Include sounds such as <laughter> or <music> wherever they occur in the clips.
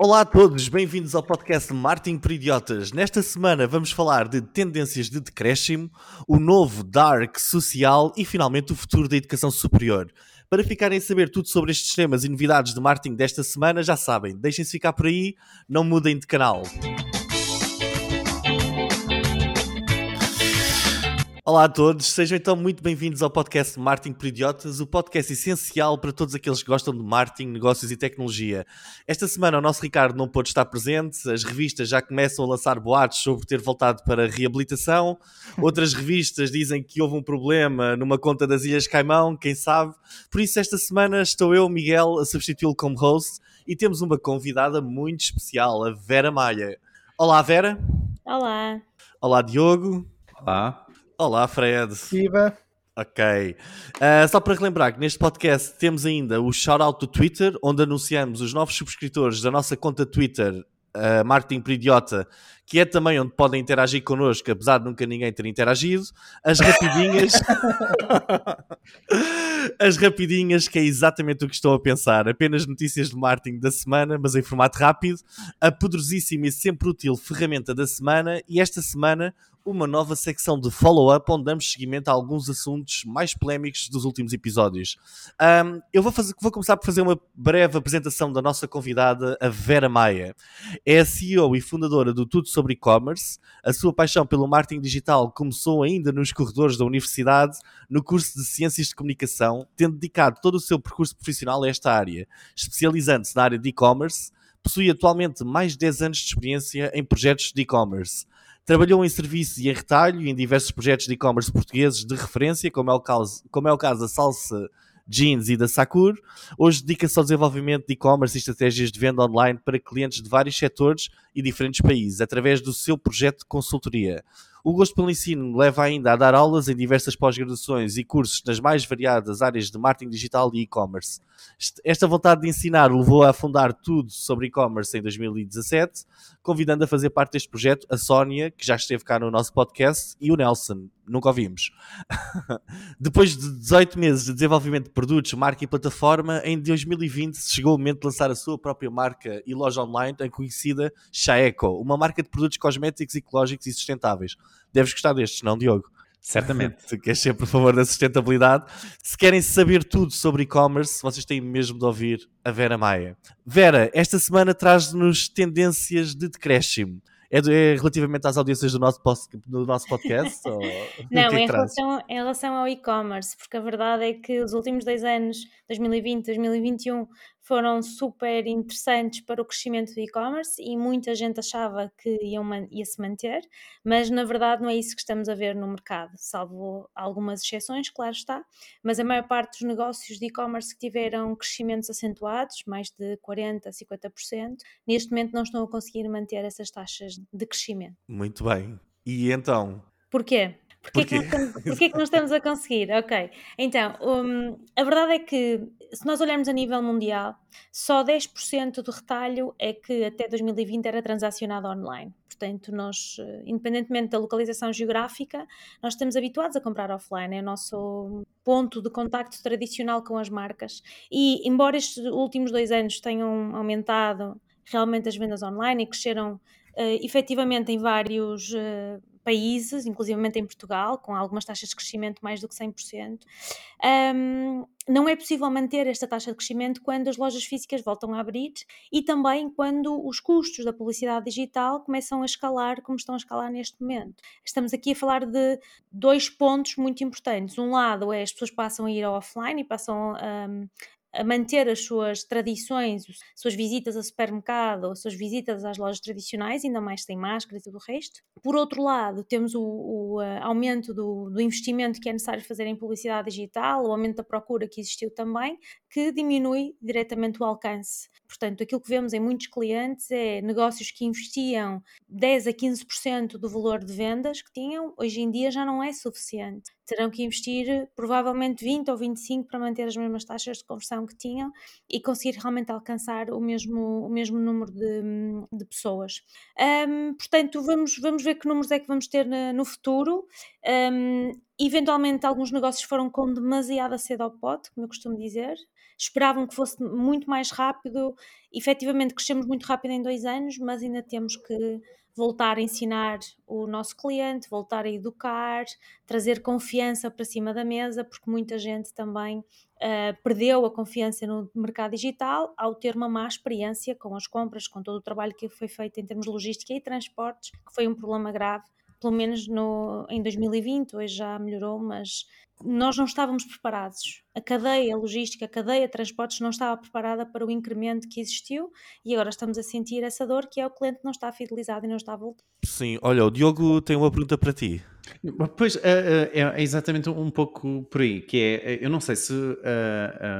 Olá a todos, bem-vindos ao podcast Martin por Idiotas. Nesta semana vamos falar de tendências de decréscimo, o novo dark social e finalmente o futuro da educação superior. Para ficarem a saber tudo sobre estes temas e novidades de marketing desta semana, já sabem, deixem-se ficar por aí, não mudem de canal. Olá a todos, sejam então muito bem-vindos ao podcast Marketing por Idiotas, o podcast essencial para todos aqueles que gostam de marketing, negócios e tecnologia. Esta semana o nosso Ricardo não pôde estar presente, as revistas já começam a lançar boatos sobre ter voltado para a reabilitação, outras <laughs> revistas dizem que houve um problema numa conta das Ilhas Caimão, quem sabe. Por isso, esta semana estou eu, Miguel, a substituí-lo como host e temos uma convidada muito especial, a Vera Maia. Olá, Vera. Olá. Olá, Diogo. Olá. Olá, Fred. Viva. Ok. Uh, só para relembrar que neste podcast temos ainda o shout-out do Twitter, onde anunciamos os novos subscritores da nossa conta Twitter, uh, Marketing por Idiota, que é também onde podem interagir connosco, apesar de nunca ninguém ter interagido. As rapidinhas. <laughs> As rapidinhas, que é exatamente o que estou a pensar. Apenas notícias de marketing da semana, mas em formato rápido. A poderosíssima e sempre útil ferramenta da semana. E esta semana, uma nova secção de follow-up onde damos seguimento a alguns assuntos mais polémicos dos últimos episódios. Um, eu vou, fazer, vou começar por fazer uma breve apresentação da nossa convidada, a Vera Maia. É a CEO e fundadora do Tudo sobre E-Commerce. A sua paixão pelo marketing digital começou ainda nos corredores da universidade, no curso de Ciências de Comunicação, tendo dedicado todo o seu percurso profissional a esta área, especializando-se na área de e-commerce. Possui atualmente mais de 10 anos de experiência em projetos de e-commerce. Trabalhou em serviços e em retalho em diversos projetos de e-commerce portugueses de referência, como é o caso, como é o caso da Salsa Jeans e da Sakur. Hoje dedica-se ao desenvolvimento de e-commerce e estratégias de venda online para clientes de vários setores e diferentes países, através do seu projeto de consultoria. O gosto pelo ensino leva ainda a dar aulas em diversas pós-graduações e cursos nas mais variadas áreas de marketing digital e e-commerce. Esta vontade de ensinar levou a fundar tudo sobre e-commerce em 2017, convidando a fazer parte deste projeto a Sónia, que já esteve cá no nosso podcast, e o Nelson, nunca ouvimos. <laughs> Depois de 18 meses de desenvolvimento de produtos, marca e plataforma, em 2020 chegou o momento de lançar a sua própria marca e loja online, a conhecida Chaeco, uma marca de produtos cosméticos ecológicos e sustentáveis. Deves gostar destes, não, Diogo? Certamente. tu <laughs> queres sempre a favor da sustentabilidade. Se querem saber tudo sobre e-commerce, vocês têm mesmo de ouvir a Vera Maia. Vera, esta semana traz-nos tendências de decréscimo. É, é, relativamente às audiências do nosso, do nosso podcast? ou, <laughs> Não, em, relação, em relação ao e-commerce, porque a verdade é que os últimos dois anos, 2020 2021, foram super interessantes para o crescimento do e-commerce e muita gente achava que iam, ia se manter, mas na verdade não é isso que estamos a ver no mercado, salvo algumas exceções, claro está, mas a maior parte dos negócios de e-commerce que tiveram crescimentos acentuados, mais de 40%, 50%, neste momento não estão a conseguir manter essas taxas de crescimento. Muito bem. E então? Porquê? Porquê, Porquê? <laughs> Que estamos, porquê que não estamos a conseguir? Ok, então, um, a verdade é que se nós olharmos a nível mundial, só 10% do retalho é que até 2020 era transacionado online. Portanto, nós, eh, independentemente da localização geográfica, nós estamos habituados a comprar offline, é o nosso ponto de contacto tradicional com as marcas. E, embora estes últimos dois anos tenham aumentado realmente as vendas online e cresceram uh, efetivamente em vários uh, países, inclusive em Portugal, com algumas taxas de crescimento mais do que 100%, um, não é possível manter esta taxa de crescimento quando as lojas físicas voltam a abrir e também quando os custos da publicidade digital começam a escalar como estão a escalar neste momento. Estamos aqui a falar de dois pontos muito importantes. Um lado é as pessoas passam a ir ao offline e passam um, a manter as suas tradições, as suas visitas ao supermercado, as suas visitas às lojas tradicionais, ainda mais sem máscaras e tudo o resto. Por outro lado, temos o, o uh, aumento do, do, investimento que é necessário fazer em publicidade digital, o aumento da procura que existiu também, que diminui diretamente o alcance. Portanto, aquilo que vemos em muitos clientes é negócios que investiam 10 a 15% do valor de vendas que tinham, hoje em dia já não é suficiente terão que investir provavelmente 20 ou 25 para manter as mesmas taxas de conversão que tinham e conseguir realmente alcançar o mesmo, o mesmo número de, de pessoas. Um, portanto, vamos, vamos ver que números é que vamos ter na, no futuro. Um, eventualmente, alguns negócios foram com demasiada cedo ao pote, como eu costumo dizer. Esperavam que fosse muito mais rápido. Efetivamente, crescemos muito rápido em dois anos, mas ainda temos que voltar a ensinar o nosso cliente, voltar a educar, trazer confiança para cima da mesa, porque muita gente também uh, perdeu a confiança no mercado digital ao ter uma má experiência com as compras, com todo o trabalho que foi feito em termos de logística e transportes, que foi um problema grave pelo menos no, em 2020, hoje já melhorou, mas nós não estávamos preparados. A cadeia logística, a cadeia de transportes não estava preparada para o incremento que existiu e agora estamos a sentir essa dor que é o cliente não está fidelizado e não está a voltar. Sim, olha, o Diogo tem uma pergunta para ti. Pois é, é, é, exatamente um pouco por aí, que é, eh, eu não sei se uh,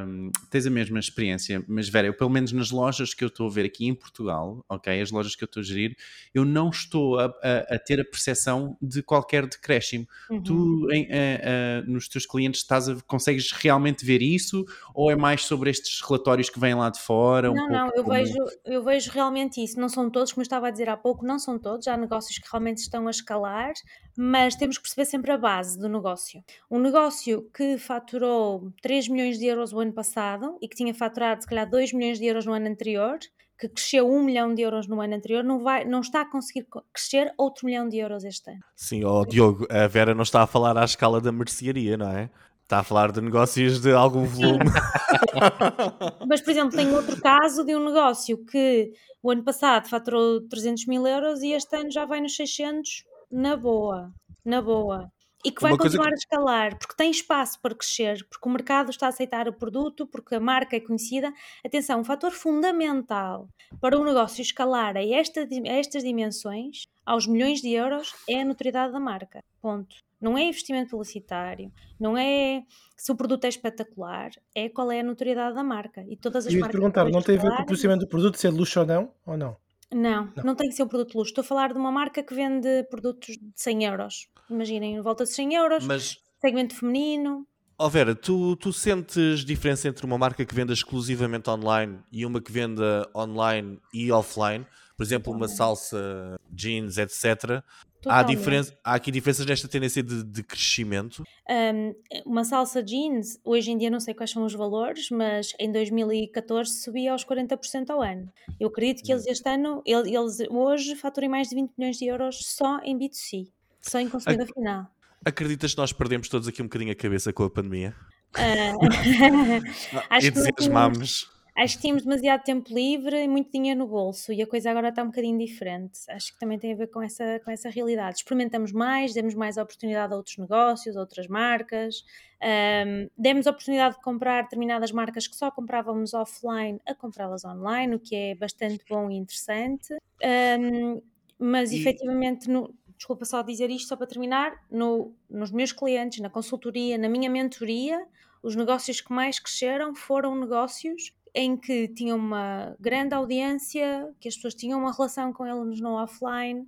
um, tens a mesma experiência, mas Vera, eu pelo menos nas lojas que eu estou a ver aqui em Portugal, ok, as lojas que eu estou a gerir, eu não estou a, a, a ter a percepção de qualquer decréscimo. Uhum. Tu, em, uh, nos teus clientes, estás a, consegues realmente ver isso, ou é mais sobre estes relatórios que vêm lá de fora? Um não, não, eu, como... vejo, eu vejo realmente isso, não são todos, como eu estava a dizer há pouco, não são todos, há negócios que realmente estão a escalar, mas temos que perceber sempre a base do negócio. Um negócio que faturou 3 milhões de euros o ano passado e que tinha faturado, se calhar, 2 milhões de euros no ano anterior, que cresceu 1 milhão de euros no ano anterior, não, vai, não está a conseguir crescer outro milhão de euros este ano. Sim, oh, Diogo, a Vera não está a falar à escala da mercearia, não é? Está a falar de negócios de algum volume. <laughs> Mas, por exemplo, tem outro caso de um negócio que o ano passado faturou 300 mil euros e este ano já vai nos 600 na boa, na boa. E que vai Uma continuar que... a escalar, porque tem espaço para crescer, porque o mercado está a aceitar o produto, porque a marca é conhecida. Atenção, um fator fundamental para o negócio escalar a, esta, a estas dimensões, aos milhões de euros, é a notoriedade da marca. Ponto. Não é investimento publicitário, não é se o produto é espetacular, é qual é a notoriedade da marca. E todas as e marcas. perguntar, não tem a ver com o posicionamento do produto, se é luxo ou não? Ou não? Não, não, não, tem que ser um produto de luxo. Estou a falar de uma marca que vende produtos de 100 euros. Imaginem, volta de 100 euros, Mas... segmento feminino. Oh Vera, tu, tu sentes diferença entre uma marca que venda exclusivamente online e uma que venda online e offline? Por exemplo, uma salsa, jeans, etc. Há, diferença, há aqui diferenças nesta tendência de, de crescimento? Um, uma salsa jeans, hoje em dia não sei quais são os valores, mas em 2014 subia aos 40% ao ano. Eu acredito que eles hum. este ano, eles hoje faturem mais de 20 milhões de euros só em B2C, só em consumidor Ac final. Acreditas que nós perdemos todos aqui um bocadinho a cabeça com a pandemia? <laughs> Uh... e entusiasmámos acho que tínhamos demasiado tempo livre e muito dinheiro no bolso e a coisa agora está um bocadinho diferente. Acho que também tem a ver com essa, com essa realidade. Experimentamos mais, demos mais oportunidade a outros negócios, a outras marcas, um, demos oportunidade de comprar determinadas marcas que só comprávamos offline a comprá-las online, o que é bastante bom e interessante. Um, mas e... efetivamente, no, desculpa só dizer isto, só para terminar, no, nos meus clientes, na consultoria, na minha mentoria, os negócios que mais cresceram foram negócios em que tinham uma grande audiência, que as pessoas tinham uma relação com eles no offline,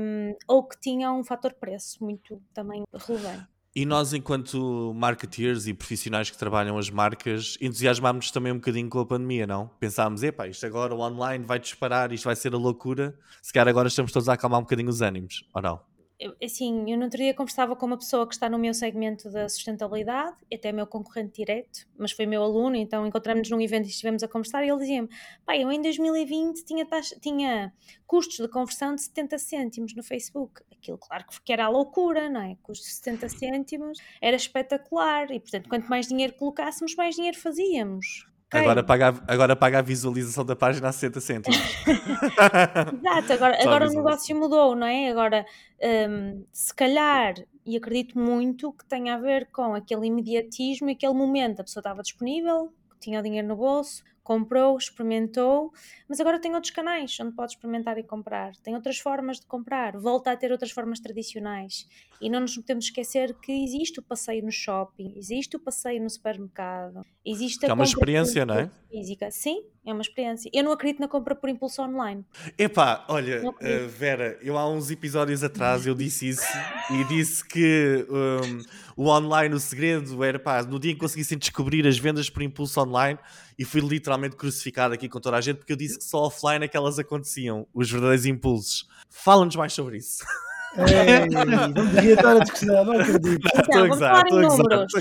um, ou que tinham um fator preço muito também relevante. E nós, enquanto marketeers e profissionais que trabalham as marcas, entusiasmámos-nos também um bocadinho com a pandemia, não? Pensámos, epá, isto agora o online vai disparar, isto vai ser a loucura. Se calhar agora estamos todos a acalmar um bocadinho os ânimos, ou não? Assim, eu no outro dia conversava com uma pessoa que está no meu segmento da sustentabilidade, até meu concorrente direto, mas foi meu aluno, então encontramos-nos num evento e estivemos a conversar e ele dizia-me, pai, eu em 2020 tinha, taxa, tinha custos de conversão de 70 cêntimos no Facebook. Aquilo, claro que era a loucura, não é? Custos de 70 cêntimos, era espetacular e, portanto, quanto mais dinheiro colocássemos, mais dinheiro fazíamos. Agora paga, agora paga a visualização da página a 60 cêntimos. <laughs> Exato, agora, agora o negócio mudou, não é? Agora, um, se calhar, e acredito muito que tenha a ver com aquele imediatismo e aquele momento, a pessoa estava disponível, tinha dinheiro no bolso, comprou, experimentou, mas agora tem outros canais onde pode experimentar e comprar, tem outras formas de comprar, volta a ter outras formas tradicionais. E não nos podemos esquecer que existe o passeio no shopping, existe o passeio no supermercado, existe a é uma experiência, não é? Física. Sim, é uma experiência. Eu não acredito na compra por impulso online. Epá, olha, uh, Vera, eu há uns episódios atrás eu disse isso e <laughs> disse que um, o online, o segredo era pá, no dia em que conseguissem descobrir as vendas por impulso online e fui literalmente crucificado aqui com toda a gente porque eu disse que só offline é que elas aconteciam, os verdadeiros impulsos. Fala-nos mais sobre isso. <laughs> Ei, não devia estar a discussão, não acredito. Então, vamos falar em números.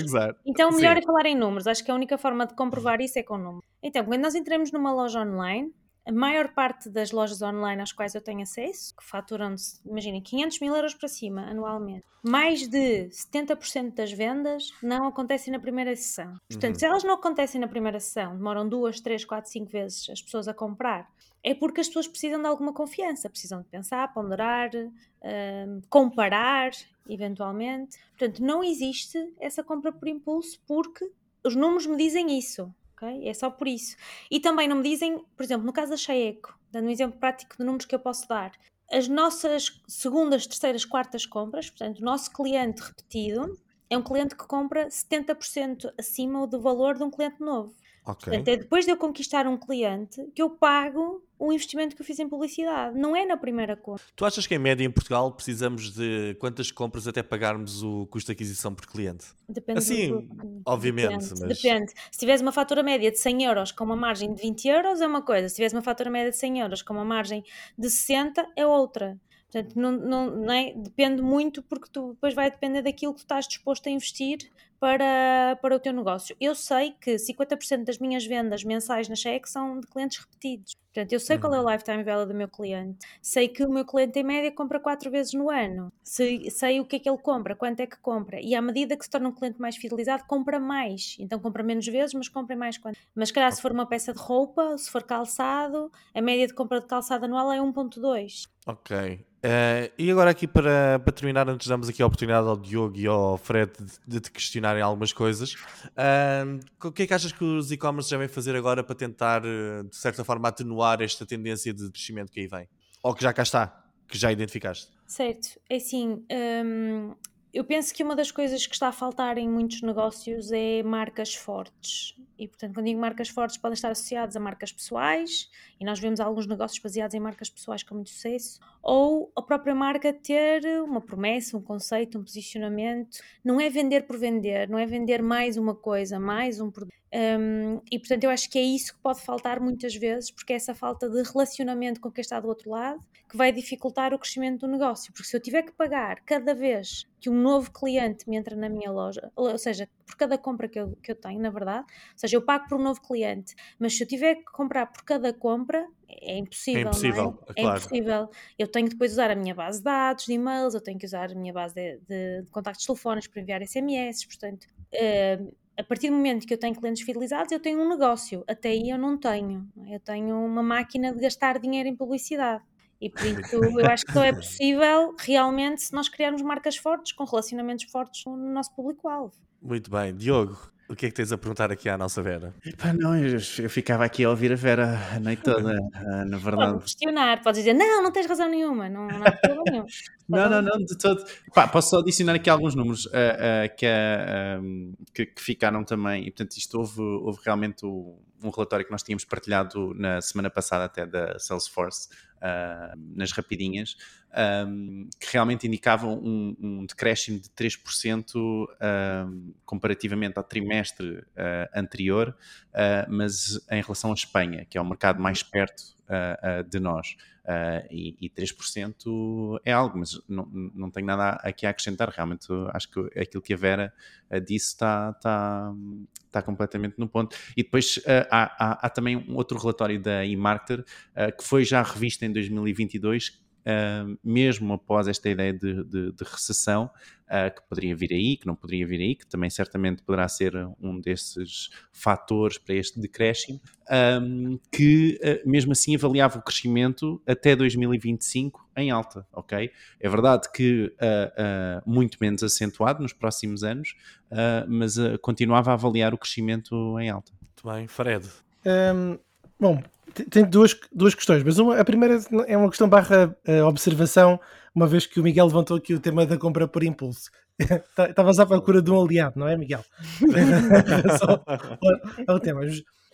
Então, o melhor Sim. é falar em números. Acho que a única forma de comprovar isso é com números. Então, quando nós entramos numa loja online, a maior parte das lojas online às quais eu tenho acesso, que faturam-se, imaginem, 500 mil euros para cima anualmente, mais de 70% das vendas não acontecem na primeira sessão. Portanto, uhum. se elas não acontecem na primeira sessão, demoram duas, três, quatro, cinco vezes as pessoas a comprar, é porque as pessoas precisam de alguma confiança, precisam de pensar, ponderar, uh, comparar, eventualmente. Portanto, não existe essa compra por impulso porque os números me dizem isso ok? É só por isso. E também não me dizem, por exemplo, no caso da Cheeco, dando um exemplo prático de números que eu posso dar, as nossas segundas, terceiras, quartas compras, portanto, o nosso cliente repetido é um cliente que compra 70% acima do valor de um cliente novo. Okay. Portanto, é depois de eu conquistar um cliente que eu pago o investimento que eu fiz em publicidade, não é na primeira compra. Tu achas que em média em Portugal precisamos de quantas compras até pagarmos o custo de aquisição por cliente? Depende assim, do... obviamente. Depende, mas... depende. Se tiveres uma fatura média de 100 euros com uma margem de 20 euros é uma coisa, se tiveres uma fatura média de 100 euros com uma margem de 60 é outra. Portanto, não, não, não é? depende muito porque tu depois vai depender daquilo que tu estás disposto a investir para, para o teu negócio. Eu sei que 50% das minhas vendas mensais na Cheque são de clientes repetidos. Portanto, eu sei uhum. qual é o uhum. lifetime value do meu cliente, sei que o meu cliente em média compra quatro vezes no ano, sei, sei o que é que ele compra, quanto é que compra, e à medida que se torna um cliente mais fidelizado, compra mais. Então compra menos vezes, mas compra mais quanto. Mas, calhar, se for uma peça de roupa, se for calçado, a média de compra de calçado anual é 1,2. Ok. Uh, e agora aqui para, para terminar, antes damos aqui a oportunidade ao Diogo e ao Fred de, de te questionarem algumas coisas. O que é que achas que os e-commerce devem fazer agora para tentar, eh, de certa forma, atenuar esta tendência de crescimento que aí vem? Ou que já cá está, que já identificaste? Certo, é assim, hum, eu penso que uma das coisas que está a faltar em muitos negócios é marcas fortes. E, portanto, quando digo marcas fortes, podem estar associadas a marcas pessoais, e nós vemos alguns negócios baseados em marcas pessoais com muito sucesso, ou a própria marca ter uma promessa, um conceito, um posicionamento. Não é vender por vender, não é vender mais uma coisa, mais um produto. Um, e, portanto, eu acho que é isso que pode faltar muitas vezes, porque é essa falta de relacionamento com quem está do outro lado que vai dificultar o crescimento do negócio. Porque se eu tiver que pagar cada vez que um novo cliente me entra na minha loja, ou seja, por cada compra que eu, que eu tenho, na verdade, ou seja, eu pago por um novo cliente, mas se eu tiver que comprar por cada compra, é impossível. É impossível, é? É, claro. impossível. Eu tenho que depois usar a minha base de dados, de e-mails, eu tenho que usar a minha base de, de, de contactos telefónicos para enviar SMS, portanto. Uh, a partir do momento que eu tenho clientes fidelizados, eu tenho um negócio. Até aí eu não tenho. Eu tenho uma máquina de gastar dinheiro em publicidade. E por isso eu acho que só é possível realmente se nós criarmos marcas fortes, com relacionamentos fortes no nosso público-alvo. Muito bem. Diogo, o que é que tens a perguntar aqui à nossa Vera? Não, eu, eu, ficava aqui a ouvir a Vera a noite toda, ah, na verdade. Pode questionar, podes dizer, não, não tens razão nenhuma, não, não há problema nenhum. <laughs> não, não, não, de todo. Epá, posso só adicionar aqui alguns números uh, uh, que, uh, que, que, ficaram também, e portanto isto houve, houve realmente o, um relatório que nós tínhamos partilhado na semana passada até da Salesforce, uh, nas rapidinhas, um, que realmente indicavam um, um decréscimo de 3% um, comparativamente ao trimestre uh, anterior, uh, mas em relação à Espanha, que é o mercado mais perto de nós. Uh, e, e 3% é algo, mas não, não tenho nada aqui a acrescentar. Realmente, acho que aquilo que a Vera uh, disse está, está, está completamente no ponto. E depois uh, há, há, há, também um outro relatório da eMarketer que foi já revisto em 2022 uh, mesmo após esta ideia de, de, de recessão, uh, que poderia vir aí, que não poderia vir aí, que também certamente poderá ser um desses fatores para este decréscimo, um, que uh, mesmo assim avaliava o crescimento até 2025 em alta, ok? É verdade que muito menos acentuado nos próximos anos, mas continuava a avaliar o crescimento em alta. Muito bem, Fred. Um, bom, tenho duas, duas questões, mas uma, a primeira é uma questão barra uh, observação, uma vez que o Miguel levantou aqui o tema da compra por impulso. <laughs> Tá, estavas à procura de um aliado, não é, Miguel? <laughs> Só, é o tema.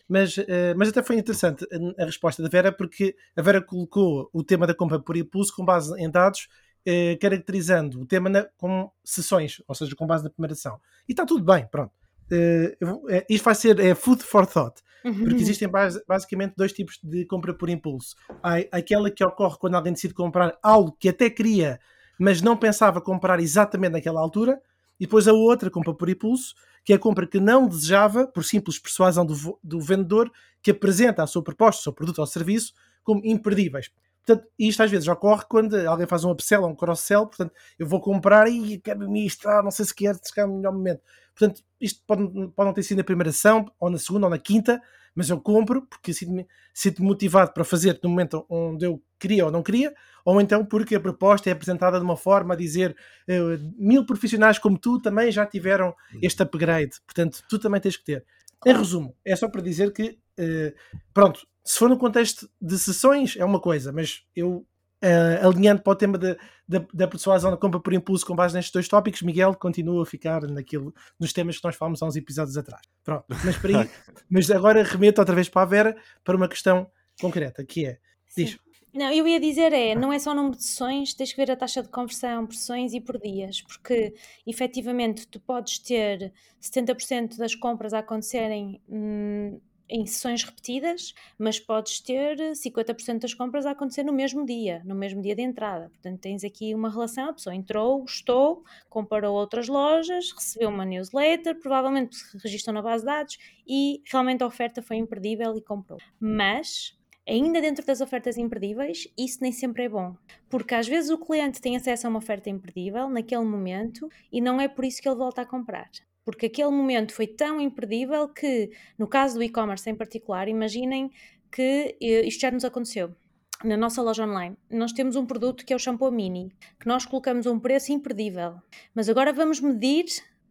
Mas, mas até foi interessante a resposta da Vera, porque a Vera colocou o tema da compra por impulso com base em dados, uh, caracterizando o tema na, com sessões, ou seja, com base na primeira sessão. E está tudo bem, pronto. Uh, isto vai ser é food for thought, uhum. porque existem basicamente dois tipos de compra por impulso. Há aquela que ocorre quando alguém decide comprar algo que até queria, mas não pensava comprar exatamente naquela altura, e depois a outra compra por impulso, que é a compra que não desejava, por simples persuasão do, do vendedor, que apresenta a sua proposta, o seu produto ou serviço, como imperdíveis. Portanto, isto às vezes ocorre quando alguém faz um upsell ou um cross-sell, portanto, eu vou comprar e quero-me isto, ah, não sei se quer, se quer no melhor momento. Portanto, isto pode, pode não ter sido na primeira ação, ou na segunda, ou na quinta, mas eu compro porque sinto-me sinto motivado para fazer no momento onde eu queria ou não queria, ou então porque a proposta é apresentada de uma forma a dizer uh, mil profissionais como tu também já tiveram este upgrade, portanto, tu também tens que ter. Em resumo, é só para dizer que, uh, pronto, se for no contexto de sessões é uma coisa, mas eu uh, alinhando para o tema da, da, da persuasão da compra por impulso com base nestes dois tópicos, Miguel continua a ficar naquilo, nos temas que nós falamos há uns episódios atrás. Pronto, mas, para aí, <laughs> mas agora remeto outra vez para a Vera para uma questão concreta, que é, diz. Não, eu ia dizer é, não é só o número de sessões, tens que ver a taxa de conversão por sessões e por dias, porque efetivamente tu podes ter 70% das compras a acontecerem hum, em sessões repetidas, mas podes ter 50% das compras a acontecer no mesmo dia, no mesmo dia de entrada. Portanto, tens aqui uma relação, a pessoa entrou, gostou, comparou outras lojas, recebeu uma newsletter, provavelmente se registrou na base de dados e realmente a oferta foi imperdível e comprou. Mas ainda dentro das ofertas imperdíveis, isso nem sempre é bom. Porque às vezes o cliente tem acesso a uma oferta imperdível naquele momento e não é por isso que ele volta a comprar porque aquele momento foi tão imperdível que, no caso do e-commerce em particular, imaginem que eh, isto já nos aconteceu. Na nossa loja online, nós temos um produto que é o shampoo mini, que nós colocamos um preço imperdível, mas agora vamos medir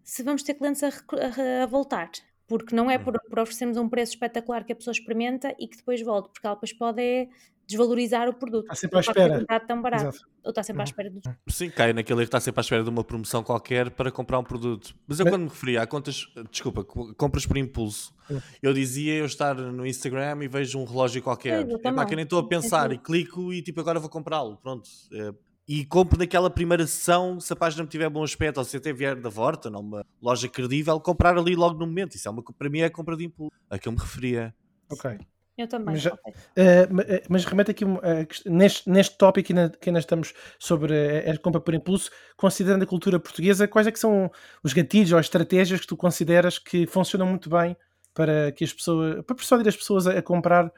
se vamos ter clientes a, a, a voltar porque não é hum. por, por, oferecermos um preço espetacular que a pessoa experimenta e que depois volte, porque ela depois pode é desvalorizar o produto. Está sempre à espera. Está tão barato. Exato. Ou está sempre à hum. espera do... Sim, cai naquele que está sempre à espera de uma promoção qualquer para comprar um produto. Mas eu Mas... quando me referia a contas, desculpa, compras por impulso, eu dizia eu estar no Instagram e vejo um relógio qualquer. É, pá, que nem estou a pensar e clico e tipo agora vou comprá-lo. Pronto. É, e compro naquela primeira sessão, se a página me tiver bom aspecto, ou se até vier da Vorta, numa loja credível, comprar ali logo no momento. Isso é uma, para mim é compra de impulso, a que eu me referia. Ok. Eu também. Mas, okay. uh, mas remete aqui uh, neste, neste tópico que ainda estamos sobre a, a compra por impulso, considerando a cultura portuguesa, quais é que são os gatilhos ou as estratégias que tu consideras que funcionam muito bem para que as pessoas, para persuadir as pessoas a, a comprar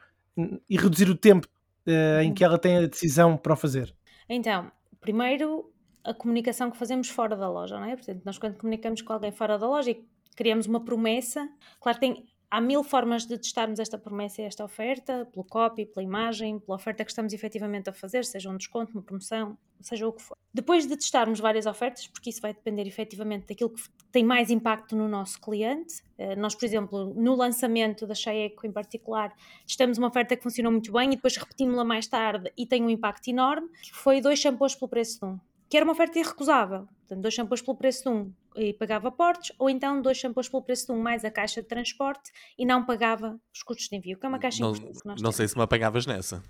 e reduzir o tempo uh, em que ela tem a decisão para o fazer? Então, primeiro a comunicação que fazemos fora da loja, não é? Portanto, nós quando comunicamos com alguém fora da loja e criamos uma promessa, claro, tem, há mil formas de testarmos esta promessa e esta oferta, pelo copy, pela imagem, pela oferta que estamos efetivamente a fazer, seja um desconto, uma promoção, seja o que for. Depois de testarmos várias ofertas, porque isso vai depender efetivamente daquilo que tem mais impacto no nosso cliente, eh, nós, por exemplo, no lançamento da Cheieco em particular, testamos uma oferta que funcionou muito bem e depois repetimos-la mais tarde e tem um impacto enorme, que foi dois shampoos pelo preço de um que era uma oferta irrecusável. Portanto, dois shampoos pelo preço de um e pagava portos, ou então dois shampoos pelo preço de um mais a caixa de transporte e não pagava os custos de envio, que é uma caixa Não, não sei se me apanhavas nessa.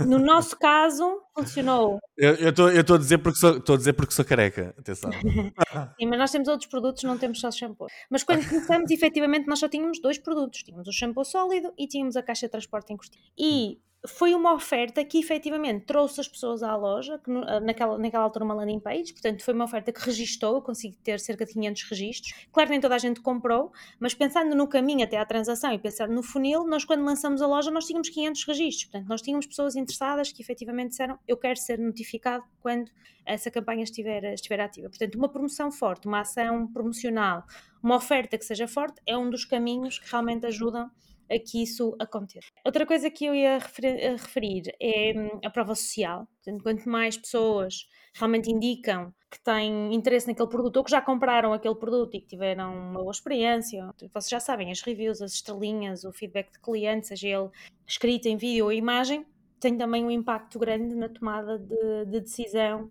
No nosso caso, funcionou. Eu estou a dizer porque sou, a dizer porque sou careca, atenção. <laughs> Sim, mas nós temos outros produtos, não temos só shampoo. Mas quando <laughs> começamos, efetivamente, nós só tínhamos dois produtos. Tínhamos o shampoo sólido e tínhamos a caixa de transporte em cortina. E foi uma oferta que efetivamente trouxe as pessoas à loja, que ah, naquela, naquela altura uma landing page, portanto foi uma oferta que registou, eu consegui ter cerca de 500 registros. Claro nem toda a gente comprou, mas pensando no caminho até à transação e pensando no funil, nós quando lançamos a loja nós tínhamos 500 registros, portanto nós tínhamos pessoas interessadas que efetivamente disseram eu quero ser notificado quando essa campanha estiver, estiver ativa. Portanto, uma promoção forte, uma ação promocional, uma oferta que seja forte é um dos caminhos que realmente ajudam a que isso aconteça. Outra coisa que eu ia referir, é hum, a prova social. Portanto, quanto mais pessoas realmente indicam que têm interesse naquele produto ou que já compraram aquele produto e que tiveram uma boa experiência. Vocês já sabem, as reviews, as estrelinhas, o feedback de clientes, seja ele escrito em vídeo ou imagem, tem também um impacto grande na tomada de, de decisão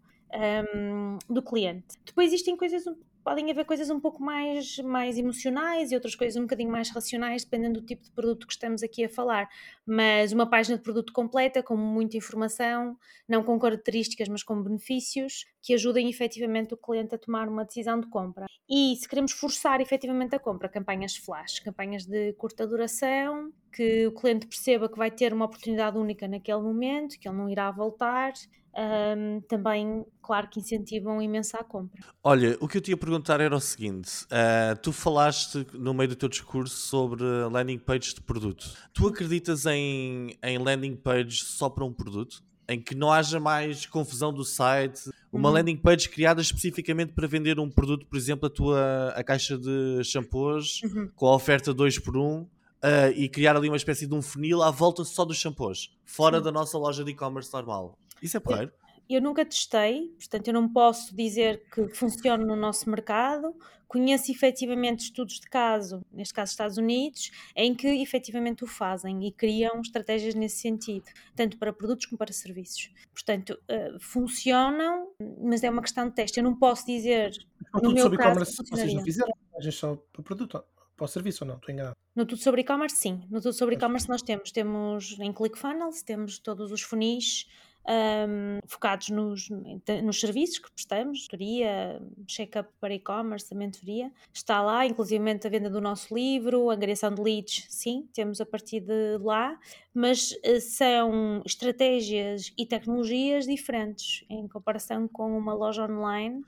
um, do cliente. Depois existem coisas podem haver coisas um pouco mais, mais emocionais e outras coisas um bocadinho mais racionais, dependendo do tipo de produto que estamos aqui a falar. Mas uma página de produto completa, com muita informação, não com características, mas com benefícios, que ajudem efetivamente o cliente a tomar uma decisão de compra. E se queremos forçar efetivamente a compra, campanhas flash, campanhas de curta duração, que o cliente perceba que vai ter uma oportunidade única naquele momento, que ele não irá voltar um, também, claro que incentivam imenso a compra. Olha, o que eu te ia perguntar era o seguinte: uh, tu falaste no meio do teu discurso sobre landing pages de produto. Tu acreditas em, em landing pages só para um produto? Em que não haja mais confusão do site, uma uhum. landing page criada especificamente para vender um produto, por exemplo, a tua a caixa de shampoos uhum. com a oferta 2 por 1 um, uh, e criar ali uma espécie de um funil à volta só dos shampoos, fora Sim. da nossa loja de e-commerce normal. Isso é porreiro? Eu, eu nunca testei, portanto eu não posso dizer que funciona no nosso mercado. Conheço efetivamente estudos de caso, neste caso Estados Unidos, em que efetivamente o fazem e criam estratégias nesse sentido, tanto para produtos como para serviços. Portanto, uh, funcionam, mas é uma questão de teste. Eu não posso dizer. Não, no meu caso, vocês não fizeram só para produto para o serviço ou não? Estou enganado. No Tudo Sobre E-Commerce, sim. No Tudo Sobre E-Commerce nós temos, temos em ClickFunnels, temos todos os funis um, focados nos, nos serviços que prestamos, tutoria, check-up para e-commerce, a mentoria. Está lá, inclusive a venda do nosso livro, a angariação de leads, sim, temos a partir de lá, mas eh, são estratégias e tecnologias diferentes em comparação com uma loja online.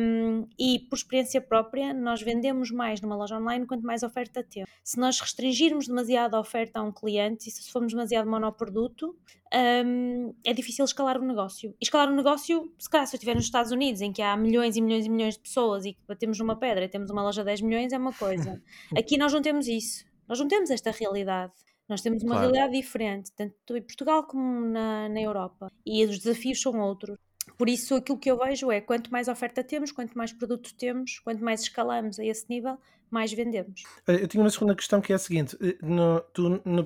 Um, e por experiência própria, nós vendemos mais numa loja online quanto mais oferta temos. Se nós restringirmos demasiado a oferta a um cliente e se formos demasiado monoproduto, um, é difícil escalar o negócio. E escalar o negócio, se calhar, se eu estiver nos Estados Unidos, em que há milhões e milhões e milhões de pessoas e que batemos numa pedra e temos uma loja de 10 milhões, é uma coisa. <laughs> Aqui nós não temos isso. Nós não temos esta realidade. Nós temos uma claro. realidade diferente, tanto em Portugal como na, na Europa. E os desafios são outros. Por isso, aquilo que eu vejo é quanto mais oferta temos, quanto mais produto temos, quanto mais escalamos a esse nível, mais vendemos. Eh, eu tinha uma segunda questão que é a seguinte: eh, no, tu, no, no,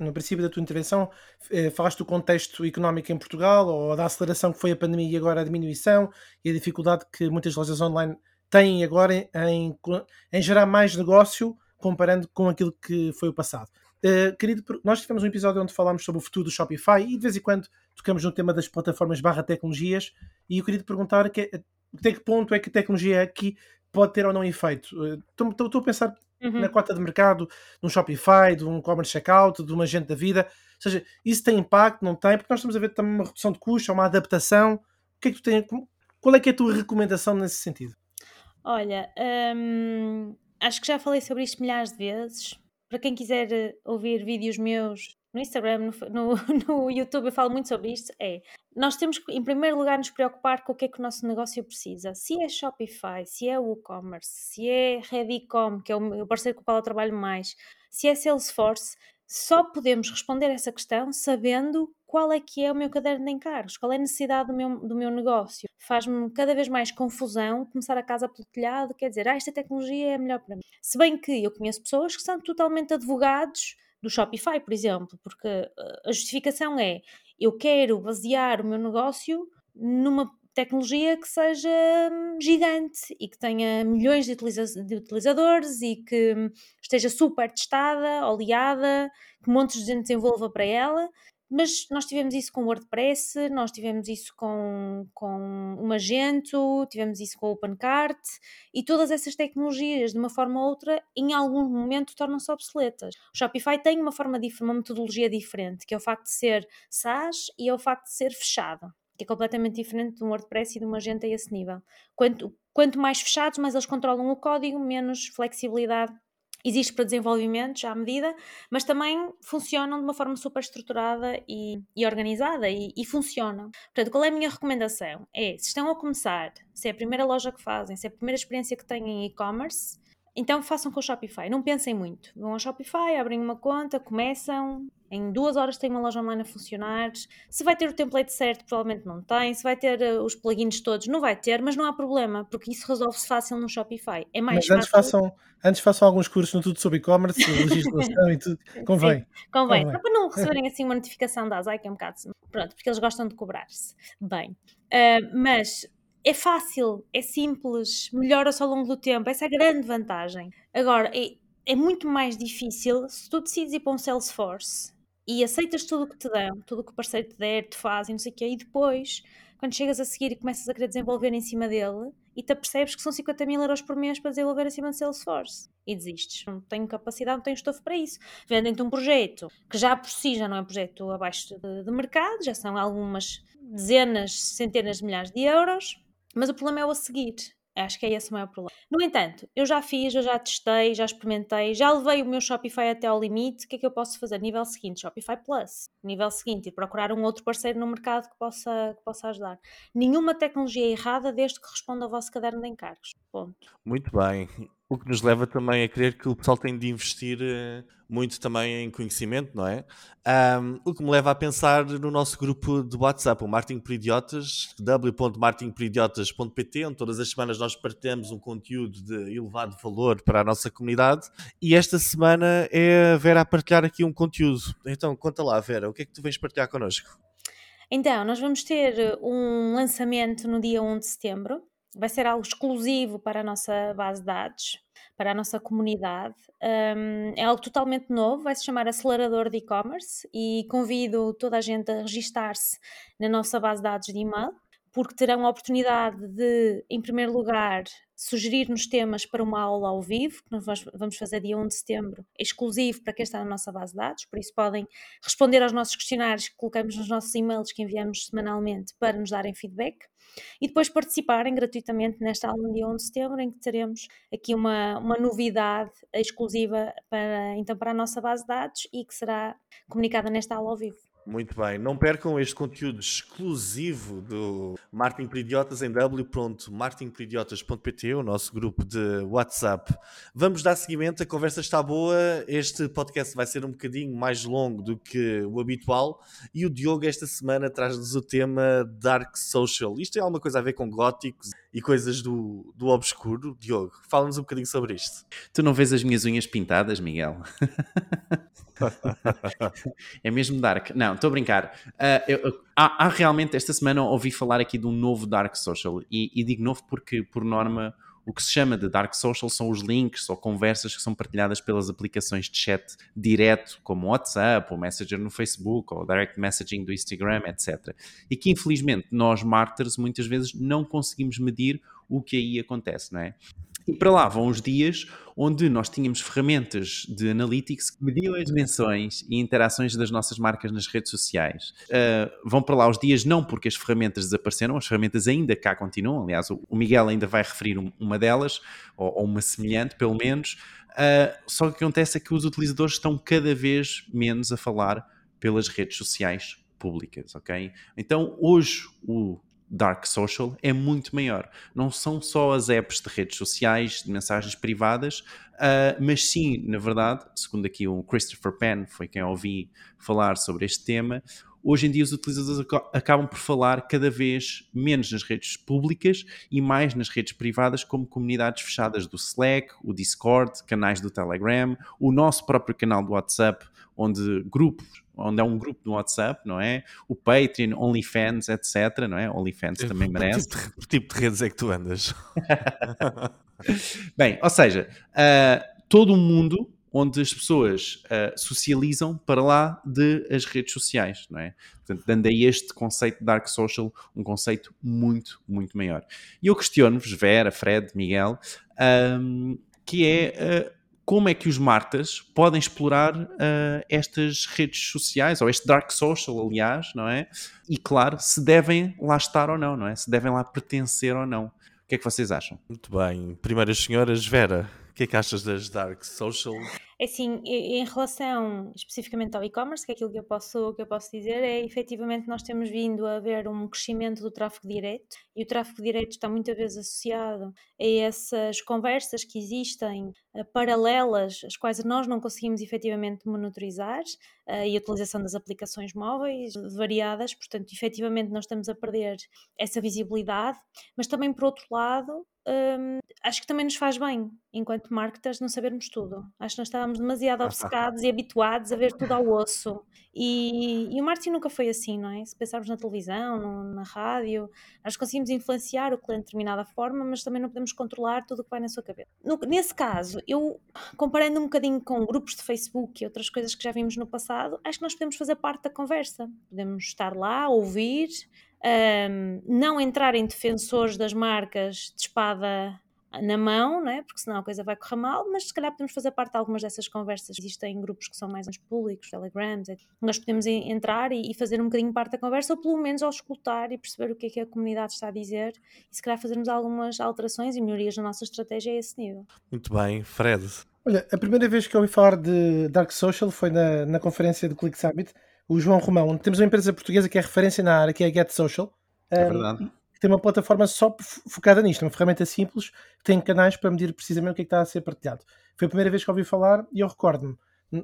no princípio da tua intervenção, eh, falaste do contexto económico em Portugal, ou da aceleração que foi a pandemia e agora a diminuição, e a dificuldade que muitas lojas online têm agora em, em gerar mais negócio comparando com aquilo que foi o passado. Uh, querido, nós tivemos um episódio onde falámos sobre o futuro do Shopify e de vez em quando tocamos no tema das plataformas barra tecnologias e eu queria te perguntar que, até que ponto é que a tecnologia aqui pode ter ou não efeito. Estou uh, a pensar uhum. na cota de mercado de um Shopify, de um commerce checkout, de uma agente da vida. Ou seja, isso tem impacto, não tem? Porque nós estamos a ver também uma redução de custos, uma adaptação. O que é que tu tens, qual é que é a tua recomendação nesse sentido? Olha, hum, acho que já falei sobre isto milhares de vezes. Para quem quiser eh, ouvir vídeos meus no Instagram, no, no, <laughs> no, YouTube, eu falo muito sobre isto. É nós temos que, em primeiro lugar, nos preocupar com o que é que o nosso negócio precisa. Se é Shopify, se é WooCommerce, se é Redicom, que é o parceiro com o qual eu trabalho mais, se é Salesforce, só podemos responder essa questão sabendo qual é que é o meu caderno de encargos, qual é a necessidade do meu, do meu negócio. Faz-me cada vez mais confusão começar a casa pelo telhado, quer dizer, ah, esta tecnologia é melhor para mim. Se bem que eu conheço pessoas que são totalmente advogados do Shopify, por exemplo, porque eh, a justificação é eu quero basear o meu negócio numa tecnologia que seja hum, gigante e que tenha milhões de, utiliza de utilizadores e que hum, esteja super testada, oleada, que montes de gente desenvolva para ela. Mas nós tivemos isso com o WordPress, nós tivemos isso com, com o Magento, tivemos isso com o OpenCart e todas essas tecnologias, de uma forma ou outra, em algum momento tornam-se obsoletas. O Shopify tem uma forma uma metodologia diferente, que é o facto de ser SaaS e é o facto de ser fechado que é completamente diferente de um WordPress e de uma agente a esse nível. Quanto, quanto mais fechados, mais eles controlam o código, menos flexibilidade existe para desenvolvimentos à medida, mas também funcionam de uma forma super estruturada e, e organizada e, e, funcionam. Portanto, qual é a minha recomendação? É, se estão a começar, se é a primeira loja que fazem, se é a primeira experiência que têm em e-commerce, então façam com o Shopify, não pensem muito. Vão ao Shopify, abrem uma conta, começam Em duas horas tem uma loja online a funcionar. Se vai ter o template certo, provavelmente não tem. Se vai ter uh, os plugins todos, não vai ter, mas não há problema, porque isso resolve-se fácil no Shopify. É mais mas antes fácil. Façam, antes façam alguns cursos no tudo sobre e-commerce, <laughs> legislação e tudo. Convém. Sim, convém. convém. Só para não receberem assim uma notificação da ASAI, que é um bocado. Pronto, porque eles gostam de cobrar-se. Bem. Uh, mas é fácil, é simples, melhora-se ao longo do tempo. Essa é a grande vantagem. Agora, é, é muito mais difícil se tu decides ir para um Salesforce e aceitas tudo o que te dão, tudo o que o parceiro te der, te faz e não sei o quê, e depois, quando chegas a seguir e começas a querer desenvolver em cima dele, e te apercebes que são 50 mil euros por mês para desenvolver em cima de Salesforce. E desistes. Não tenho capacidade, não tenho estofo para isso. Vendem-te um projeto que já por si já não é um projeto abaixo de, de mercado, já são algumas dezenas, centenas de milhares de euros, mas o problema é o a seguir. Acho que é esse o maior problema. No entanto, eu já fiz, eu já testei, já experimentei, já levei o meu Shopify até ao limite. O que é que eu posso fazer? Nível seguinte, Shopify Plus. Nível seguinte, e procurar um outro parceiro no mercado que possa, que possa ajudar. Nenhuma tecnologia errada desde que responda ao vosso caderno de encargos. Ponto. Muito bem. O que nos leva também a crer que o pessoal tem de investir uh, muito também em conhecimento, não é? Um, o que me leva a pensar no nosso grupo de WhatsApp, o Marketing por Idiotas, w.marketingporidiotas.pt, onde todas as semanas nós partilhamos um conteúdo de elevado valor para a nossa comunidade. E esta semana é a Vera a partilhar aqui um conteúdo. Então, conta lá, Vera, o que é que tu vens partilhar connosco? Então, nós vamos ter um lançamento no dia 1 de setembro vai ser algo exclusivo para a nossa base de dados, para a nossa comunidade. Um, é algo totalmente novo, vai se chamar Acelerador de E-Commerce e convido toda a gente a registar-se na nossa base de dados de e-mail, porque terão a oportunidade de, em primeiro lugar, sugerir-nos temas para uma aula ao vivo, que nós vamos fazer dia 1 de setembro, exclusivo para quem está na nossa base de dados, por isso podem responder aos nossos questionários que colocamos nos nossos e-mails que enviamos semanalmente para nos darem feedback e depois participarem gratuitamente nesta aula dia 1 de setembro, em que teremos aqui uma, uma novidade exclusiva para, então, para a nossa base de dados e que será comunicada nesta aula ao vivo. Muito bem, não percam este conteúdo exclusivo do Marketing para Idiotas em w.marketingparidiotas.pt, o nosso grupo de WhatsApp. Vamos dar seguimento, a conversa está boa, este podcast vai ser um bocadinho mais longo do que o habitual e o Diogo esta semana traz-nos o tema Dark Social. Isto tem alguma coisa a ver com góticos e coisas do, do obscuro? Diogo, fala-nos um bocadinho sobre isto. Tu não vês as minhas unhas pintadas, Miguel? <laughs> <laughs> é mesmo dark. Não, estou a brincar. Uh, eu, eu, há, há, realmente, esta semana ouvi falar aqui de um novo dark social. E, e, digo novo porque, por norma, o que se chama de dark social são os links ou conversas que são partilhadas pelas aplicações de chat direto, como WhatsApp, ou Messenger no Facebook, ou Direct Messaging do Instagram, etc. E que, infelizmente, nós, marketers, muitas vezes não conseguimos medir o que aí acontece, não é? E para lá vão os dias onde nós tínhamos ferramentas de analytics que mediam as dimensões e interações das nossas marcas nas redes sociais. Uh, vão para lá os dias não porque as ferramentas desapareceram, as ferramentas ainda cá continuam. Aliás, o Miguel ainda vai referir uma delas, ou, ou uma semelhante, pelo menos. Uh, só que o que acontece é que os utilizadores estão cada vez menos a falar pelas redes sociais públicas, ok? Então, hoje, o dark social é muito maior. Não são só as apps de redes sociais, de mensagens privadas, uh, mas sim, na verdade, segundo aqui o Christopher Penn, foi quem ouvi falar sobre este tema, hoje em dia os utilizadores acabam por falar cada vez menos nas redes públicas e mais nas redes privadas, como comunidades fechadas do Slack, o Discord, canais do Telegram, o nosso próprio canal do WhatsApp, onde grupos onde é um grupo no WhatsApp, não é? O Patreon, OnlyFans, etc, não é? OnlyFans também merece. Que tipo, tipo de redes é que tu andas? <laughs> Bem, ou seja, uh, todo o mundo onde as pessoas uh, socializam para lá de as redes sociais, não é? Portanto, dando aí este conceito de Dark Social um conceito muito, muito maior. E eu questiono-vos, Vera, Fred, Miguel, um, que é uh, como é que os martas podem explorar uh, estas redes sociais, ou este dark social, aliás, não é? E claro, se devem lá estar ou não, não é? Se devem lá pertencer ou não. O que é que vocês acham? Muito bem. Primeiras senhoras, Vera, que é que achas das dark social? É assim, em relação especificamente ao e-commerce, que é aquilo que eu, posso, que eu posso dizer é efetivamente nós temos vindo a ver um crescimento do tráfego direto e o tráfego direto está muitas vezes associado a essas conversas que existem paralelas, as quais nós não conseguimos efetivamente monitorizar, uh, e a utilização das aplicações móveis variadas, portanto, efetivamente nós estamos a perder essa visibilidade, mas também por outro lado, um, acho que também nos faz bem, enquanto marketers, não sabermos tudo. Acho que nós estávamos demasiado obcecados e habituados a ver tudo ao osso. E, e, o marketing nunca foi assim, não é? Se pensarmos na televisão, no, na rádio, nós conseguimos influenciar o cliente de determinada forma, mas também não podemos controlar tudo o que vai na sua cabeça. No, nesse caso, eu, comparando um bocadinho com grupos de Facebook e outras coisas que já vimos no passado, acho que nós podemos fazer parte da conversa. Podemos estar lá, ouvir, um, não entrar em defensores das marcas de espada na mão, não é? porque senão a coisa vai correr mal, mas se calhar podemos fazer parte de algumas dessas conversas. Existem grupos que são mais públicos, telegrams, nós podemos entrar e, fazer um bocadinho parte da conversa, ou pelo menos ao escutar e perceber o que é que a comunidade está a dizer e se calhar fazermos algumas alterações e melhorias na nossa estratégia a esse nível. Muito bem, Fred. Olha, a primeira vez que eu ouvi falar de Dark Social foi na, na conferência do Click Summit, o João Romão, onde temos uma empresa portuguesa que é referência na área, que é a Get Social. É verdade. que tem uma plataforma só focada nisto, uma ferramenta simples, que tem canais para medir precisamente o que, é que está a ser partilhado. Foi a primeira vez que ouvi falar e eu recordo-me,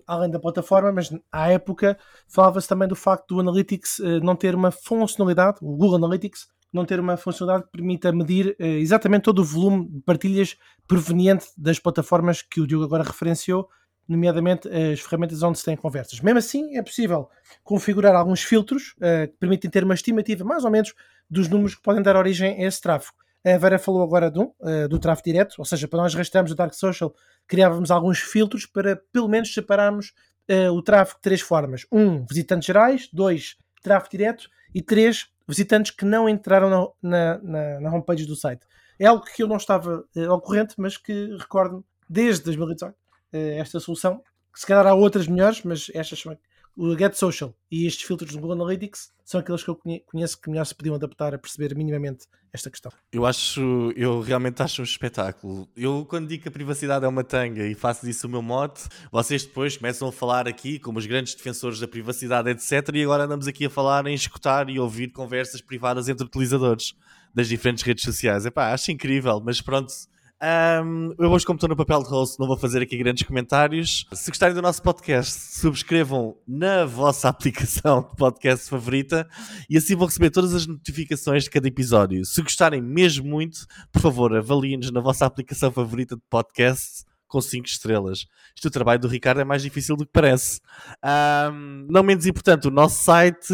além da plataforma, mas à época falava-se também do facto do Analytics eh, não ter uma funcionalidade, o Google Analytics, não ter uma funcionalidade que permita medir eh, exatamente todo o volume de partilhas proveniente das plataformas que o Diogo agora referenciou, nomeadamente as ferramentas onde se tem conversas. Mesmo assim, é possível configurar alguns filtros uh, que permitem ter uma estimativa mais ou menos dos números que podem dar origem a esse tráfego. A Vera falou agora do, uh, do tráfego direto, ou seja, para nós rastrearmos o Dark Social, criávamos alguns filtros para pelo menos separarmos uh, o tráfego de três formas. Um, visitantes gerais. Dois, tráfego direto. E três, visitantes que não entraram na, na, na homepage do site. É algo que eu não estava ocorrente, mas que recordo desde 2018 eh, esta solução. Se calhar há outras melhores, mas estas são o Get Social e estes filtros do Google Analytics são aqueles que eu conheço que melhor se podiam adaptar a perceber minimamente esta questão. Eu acho, eu realmente acho um espetáculo. Eu, quando digo que a privacidade é uma tanga e faço disso o meu mote, vocês depois começam a falar aqui como os grandes defensores da privacidade, etc. E agora andamos aqui a falar em escutar e ouvir conversas privadas entre utilizadores das diferentes redes sociais. Epá, acho incrível, mas pronto um, eu hoje, como estou no papel de host, não vou fazer aqui grandes comentários. Se gostarem do nosso podcast, subscrevam na vossa <laughs> aplicação de podcast favorita e assim vão receber todas as notificações de cada episódio. Se gostarem mesmo muito, por favor, avaliem-nos na vossa aplicação favorita de podcast com 5 estrelas. Isto o trabalho do Ricardo é mais difícil do que parece. Um, não menos importante, o nosso site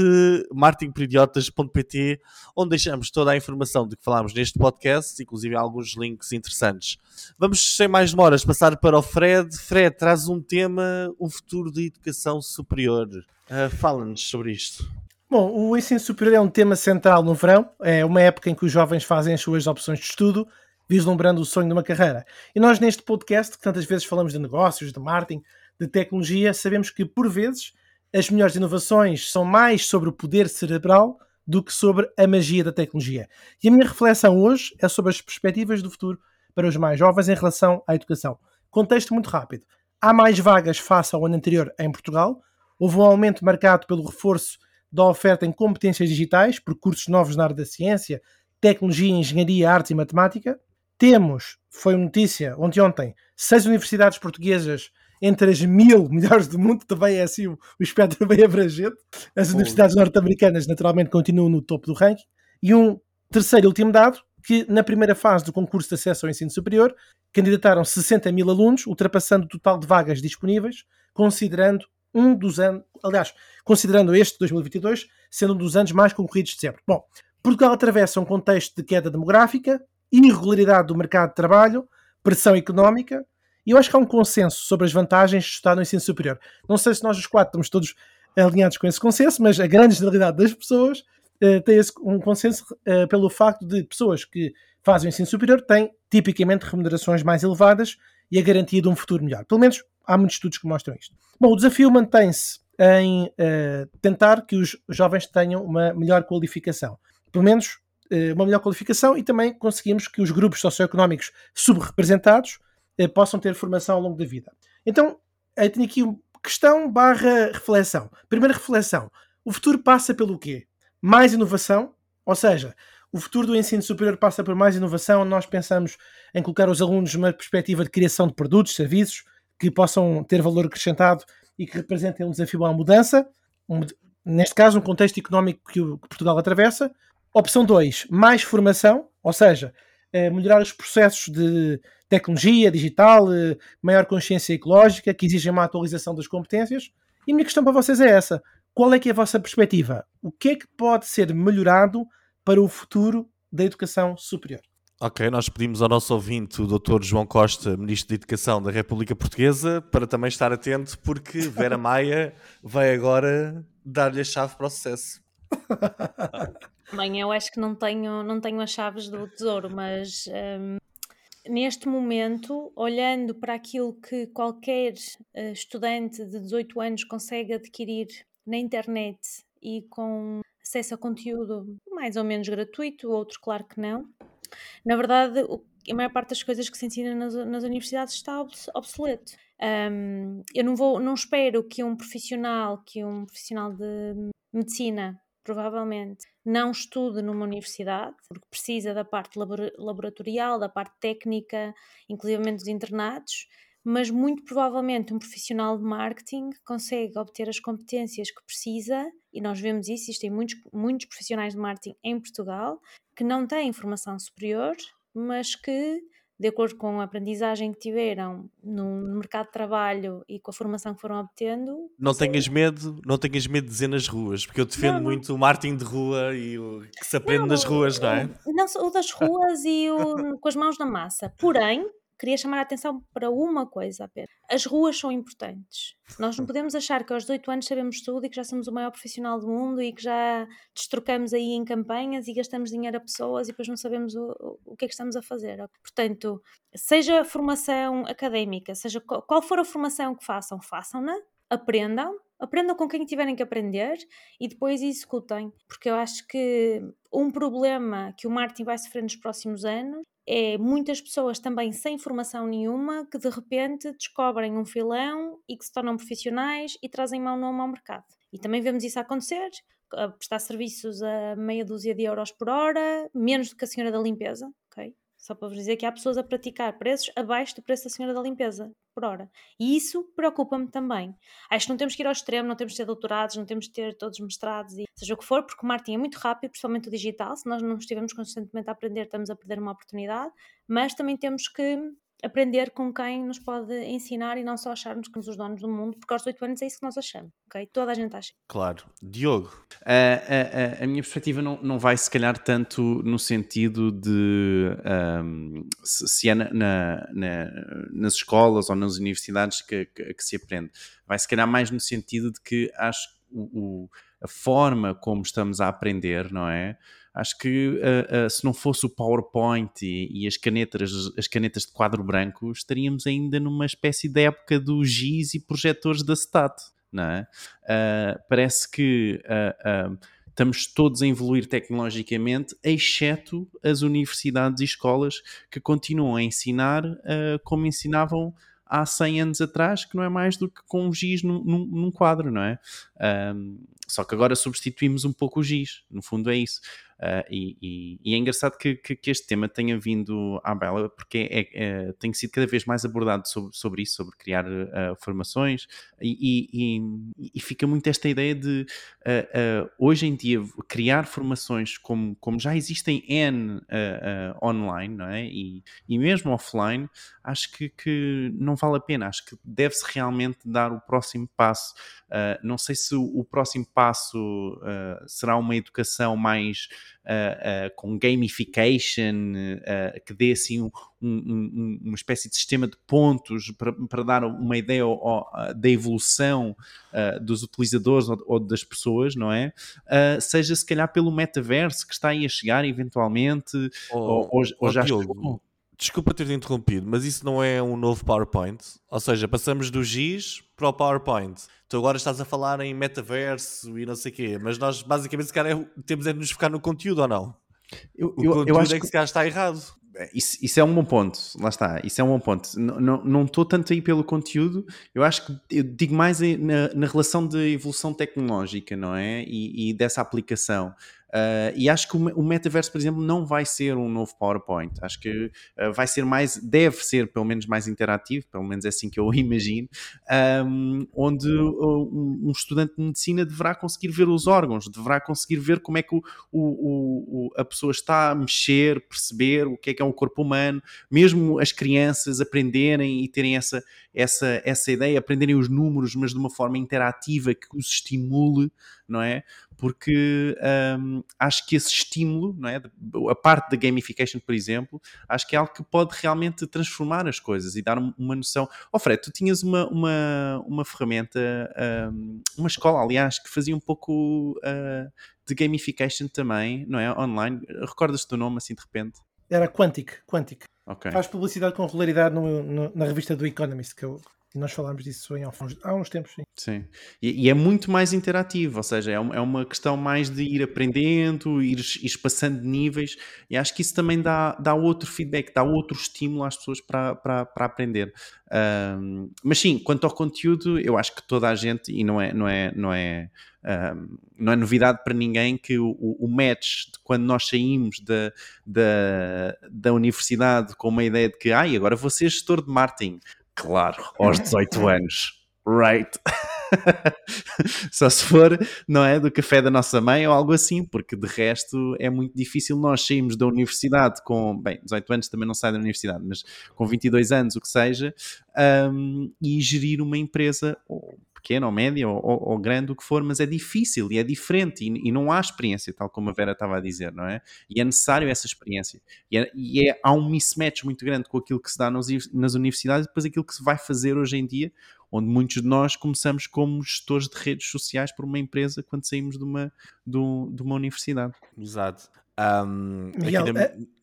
martinperidiotas.pt, onde deixamos toda a informação de que falámos neste podcast, inclusive alguns links interessantes. Vamos, sem mais demoras, passar para o Fred. Fred, traz um tema, o futuro da educação superior. Uh, Fala-nos sobre isto. Bom, o ensino superior é um tema central no verão, é uma época em que os jovens fazem as suas opções de estudo, vislumbrando o sonho de uma carreira. E nós, neste podcast, que tantas vezes falamos de negócios, de marketing, de tecnologia, sabemos que, por vezes, as melhores inovações são mais sobre o poder cerebral do que sobre a magia da tecnologia. E a minha reflexão hoje é sobre as perspectivas do futuro para os mais jovens em relação à educação. Contexto muito rápido. Há mais vagas face ao ano anterior em Portugal. Houve um aumento marcado pelo reforço da oferta em competências digitais, por cursos novos na área da ciência, tecnologia, engenharia, artes e matemática. Temos, foi notícia ontem ontem, seis universidades portuguesas entre as mil <laughs> melhores do mundo, também é assim o, o espectro bem abrangente. As Bom. universidades norte-americanas naturalmente continuam no topo do ranking. E um terceiro e último dado, que na primeira fase do concurso de acesso ao ensino superior, candidataram 60 mil alunos, ultrapassando o total de vagas disponíveis, considerando um dos anos, aliás, considerando este 2022 sendo um dos anos mais concorridos de sempre. Bom, Portugal atravessa um contexto de queda demográfica, irregularidade do mercado de trabalho, pressão económica, e eu acho que há um consenso sobre as vantagens de estudar no ensino superior. Não sei se nós os quatro estamos todos alinhados com esse consenso, mas a grande generalidade das pessoas uh, tem esse, um consenso uh, pelo facto de pessoas que fazem o ensino superior têm tipicamente remunerações mais elevadas e a garantia de um futuro melhor. Pelo menos há muitos estudos que mostram isto. Bom, o desafio mantém-se em uh, tentar que os jovens tenham uma melhor qualificação. Pelo menos uma melhor qualificação e também conseguimos que os grupos socioeconómicos subrepresentados eh, possam ter formação ao longo da vida. Então, eu tenho aqui uma questão barra reflexão. Primeira reflexão. O futuro passa pelo quê? Mais inovação, ou seja, o futuro do ensino superior passa por mais inovação. Nós pensamos em colocar os alunos numa perspectiva de criação de produtos, serviços que possam ter valor acrescentado e que representem um desafio à mudança. Um, neste caso, um contexto económico que, o, que Portugal atravessa. Opção 2, mais formação, ou seja, eh, melhorar os processos de tecnologia digital, eh, maior consciência ecológica, que exigem uma atualização das competências. E a minha questão para vocês é essa: qual é que é a vossa perspectiva? O que é que pode ser melhorado para o futuro da educação superior? Ok, nós pedimos ao nosso ouvinte, o Dr. João Costa, Ministro da Educação da República Portuguesa, para também estar atento, porque Vera <laughs> Maia vai agora dar-lhe a chave para o sucesso. <laughs> Bem, eu acho que não tenho, não tenho as chaves do tesouro, mas um, neste momento, olhando para aquilo que qualquer uh, estudante de 18 anos consegue adquirir na internet e com acesso a conteúdo mais ou menos gratuito, outro claro que não, na verdade, a maior parte das coisas que se ensina nas, nas universidades está obsoleto. Um, eu não vou, não espero que um profissional, que um profissional de medicina, provavelmente, não estude numa universidade, porque precisa da parte laboratorial, da parte técnica, inclusive dos internados, mas muito provavelmente um profissional de marketing consegue obter as competências que precisa, e nós vemos isso, existem muitos, muitos profissionais de marketing em Portugal que não têm formação superior, mas que, de acordo com a aprendizagem que tiveram no mercado de trabalho e com a formação que foram obtendo. Não tenhas medo, não tenhas medo de dizer nas ruas, porque eu defendo não, não. muito o marketing de rua e o que se aprende não, nas ruas, não é? Não, o das ruas e o com as mãos na massa. Porém, queria chamar a atenção para uma coisa apenas. As ruas são importantes. Nós não <laughs> podemos achar que aos 18 anos sabemos tudo e que já somos o maior profissional do mundo e que já destrocamos aí em campanhas e gastamos dinheiro a pessoas e depois não sabemos o, o que é que estamos a fazer. Portanto, seja formação académica, seja qual for a formação que façam, façam-na, aprendam, aprendam com quem tiverem que aprender e depois executem. Porque eu acho que um problema que o marketing vai sofrer nos próximos anos é muitas pessoas também sem formação nenhuma que de repente descobrem um filão e que se tornam profissionais e trazem mau nome ao mercado. E também vemos isso acontecer, a prestar serviços a meia dúzia de euros por hora, menos do que a senhora da limpeza? Só para vos dizer que há pessoas a praticar preços abaixo do preço da senhora da limpeza por hora. E isso preocupa-me também. Acho que não temos que ir ao extremo, não temos de ter doutorados, não temos de ter todos mestrados e seja o que for, porque o marketing é muito rápido, principalmente o digital. Se nós não estivermos constantemente a aprender, estamos a perder uma oportunidade. Mas também temos que aprender com quem nos pode ensinar e não só acharmos que somos os donos do mundo, porque aos 8 anos é isso que nós achamos, ok? Toda a gente acha. Claro. Diogo? A, a, a minha perspectiva não, não vai se calhar tanto no sentido de um, se, se, é na, na, na, nas escolas ou nas universidades que, que, que, se aprende. Vai se calhar mais no sentido de que acho o, o a forma como estamos a aprender, não é? Acho que uh, uh, se não fosse o PowerPoint e, e, as, canetas, as canetas de quadro branco, estaríamos ainda numa espécie de época dos GIS e projetores da STAT, não é? Uh, parece que estamos todos a evoluir tecnologicamente, exceto as universidades e escolas que continuam a ensinar como ensinavam há 100 anos atrás, que não é mais do que com um giz num, num, num quadro, não é? Só que agora substituímos um pouco o giz, no fundo é isso. Uh, e, e, e, é engraçado que, que, que, este tema tenha vindo à Bela, porque é, é, tem sido cada vez mais abordado sobre, sobre isso, sobre criar uh, formações, e, e, fica muito esta ideia de uh, hoje em dia criar formações como, como já existem N online, não é? E, mesmo offline, acho que, que não vale a pena, acho que deve-se realmente dar o próximo passo. não sei se o, o próximo passo será uma educação mais uh, com gamification, que dê assim um, um, uma espécie de sistema de pontos para, para dar uma ideia da evolução dos utilizadores ou, ou, das pessoas, não é? seja se calhar pelo metaverso que está aí a chegar eventualmente, oh, ou, ou, ou já chegou. Desculpa ter interrompido, mas isso não é um novo PowerPoint? Ou seja, passamos do GIS para o PowerPoint. Tu agora estás a falar em metaverso e não sei o quê, mas nós basicamente se calhar temos é de nos focar no conteúdo ou não? Eu, o conteúdo eu acho é que se calhar está errado. É, isso, isso, é um bom ponto, lá está, isso é um bom ponto. Não estou tanto aí pelo conteúdo, eu acho que eu digo mais na, na relação de evolução tecnológica, não é? E, e dessa aplicação. Uh, e acho que o, metaverso, por exemplo, não vai ser um novo PowerPoint. Acho que uh, vai ser mais, deve ser pelo menos mais interativo, pelo menos é assim que eu <laughs> imagino, um, onde um, estudante de medicina deverá conseguir ver os órgãos, deverá conseguir ver como é que o, o, a pessoa está a mexer, perceber o que é que é um corpo humano, mesmo as crianças aprenderem e terem essa, essa, essa ideia, aprenderem os números, mas de uma forma interativa que os estimule, não é? Porque um, acho que esse estímulo, não é? A parte da gamification, por exemplo, acho que é algo que pode realmente transformar as coisas e dar uma noção. Oh, Fred, tu tinhas uma, uma, uma ferramenta, um, uma escola, aliás, que fazia um pouco uh, de gamification também, não é? Online. Recordas-te do nome assim de repente? Era Quantic, Quantic. Okay. Faz publicidade com regularidade no, no, na revista do Economist, que eu, nós falámos disso em, há uns tempos, sim. Sim. E, e, é muito mais interativo, ou seja, é uma, é uma questão mais de ir aprendendo, ir, ir passando níveis, e acho que isso também dá, dá outro feedback, dá outro estímulo às pessoas para, para, para aprender. Um, mas sim, quanto ao conteúdo, eu acho que toda a gente, e não é, não é, não é, um, não é novidade para ninguém que o, o match de quando nós saímos da, da, da universidade com uma ideia de que, ai, agora vou ser gestor de marketing Claro, aos <laughs> 18 anos. Right. <laughs> Só se for, não é? Do café da nossa mãe ou algo assim, porque de resto é muito difícil nós sairmos da universidade com, bem, 18 anos também não sai da universidade, mas com 22 anos, o que seja, um, e gerir uma empresa, ou pequena ou média ou, ou, grande, o que for, mas é difícil e é diferente e, e, não há experiência, tal como a Vera estava a dizer, não é? E é necessário essa experiência. E, é, e é, há um mismatch muito grande com aquilo que se dá nos, nas universidades e depois aquilo que se vai fazer hoje em dia, onde muitos de nós começamos como gestores de redes sociais por uma empresa quando saímos de uma, de, de uma universidade. Exato. Um, Miguel,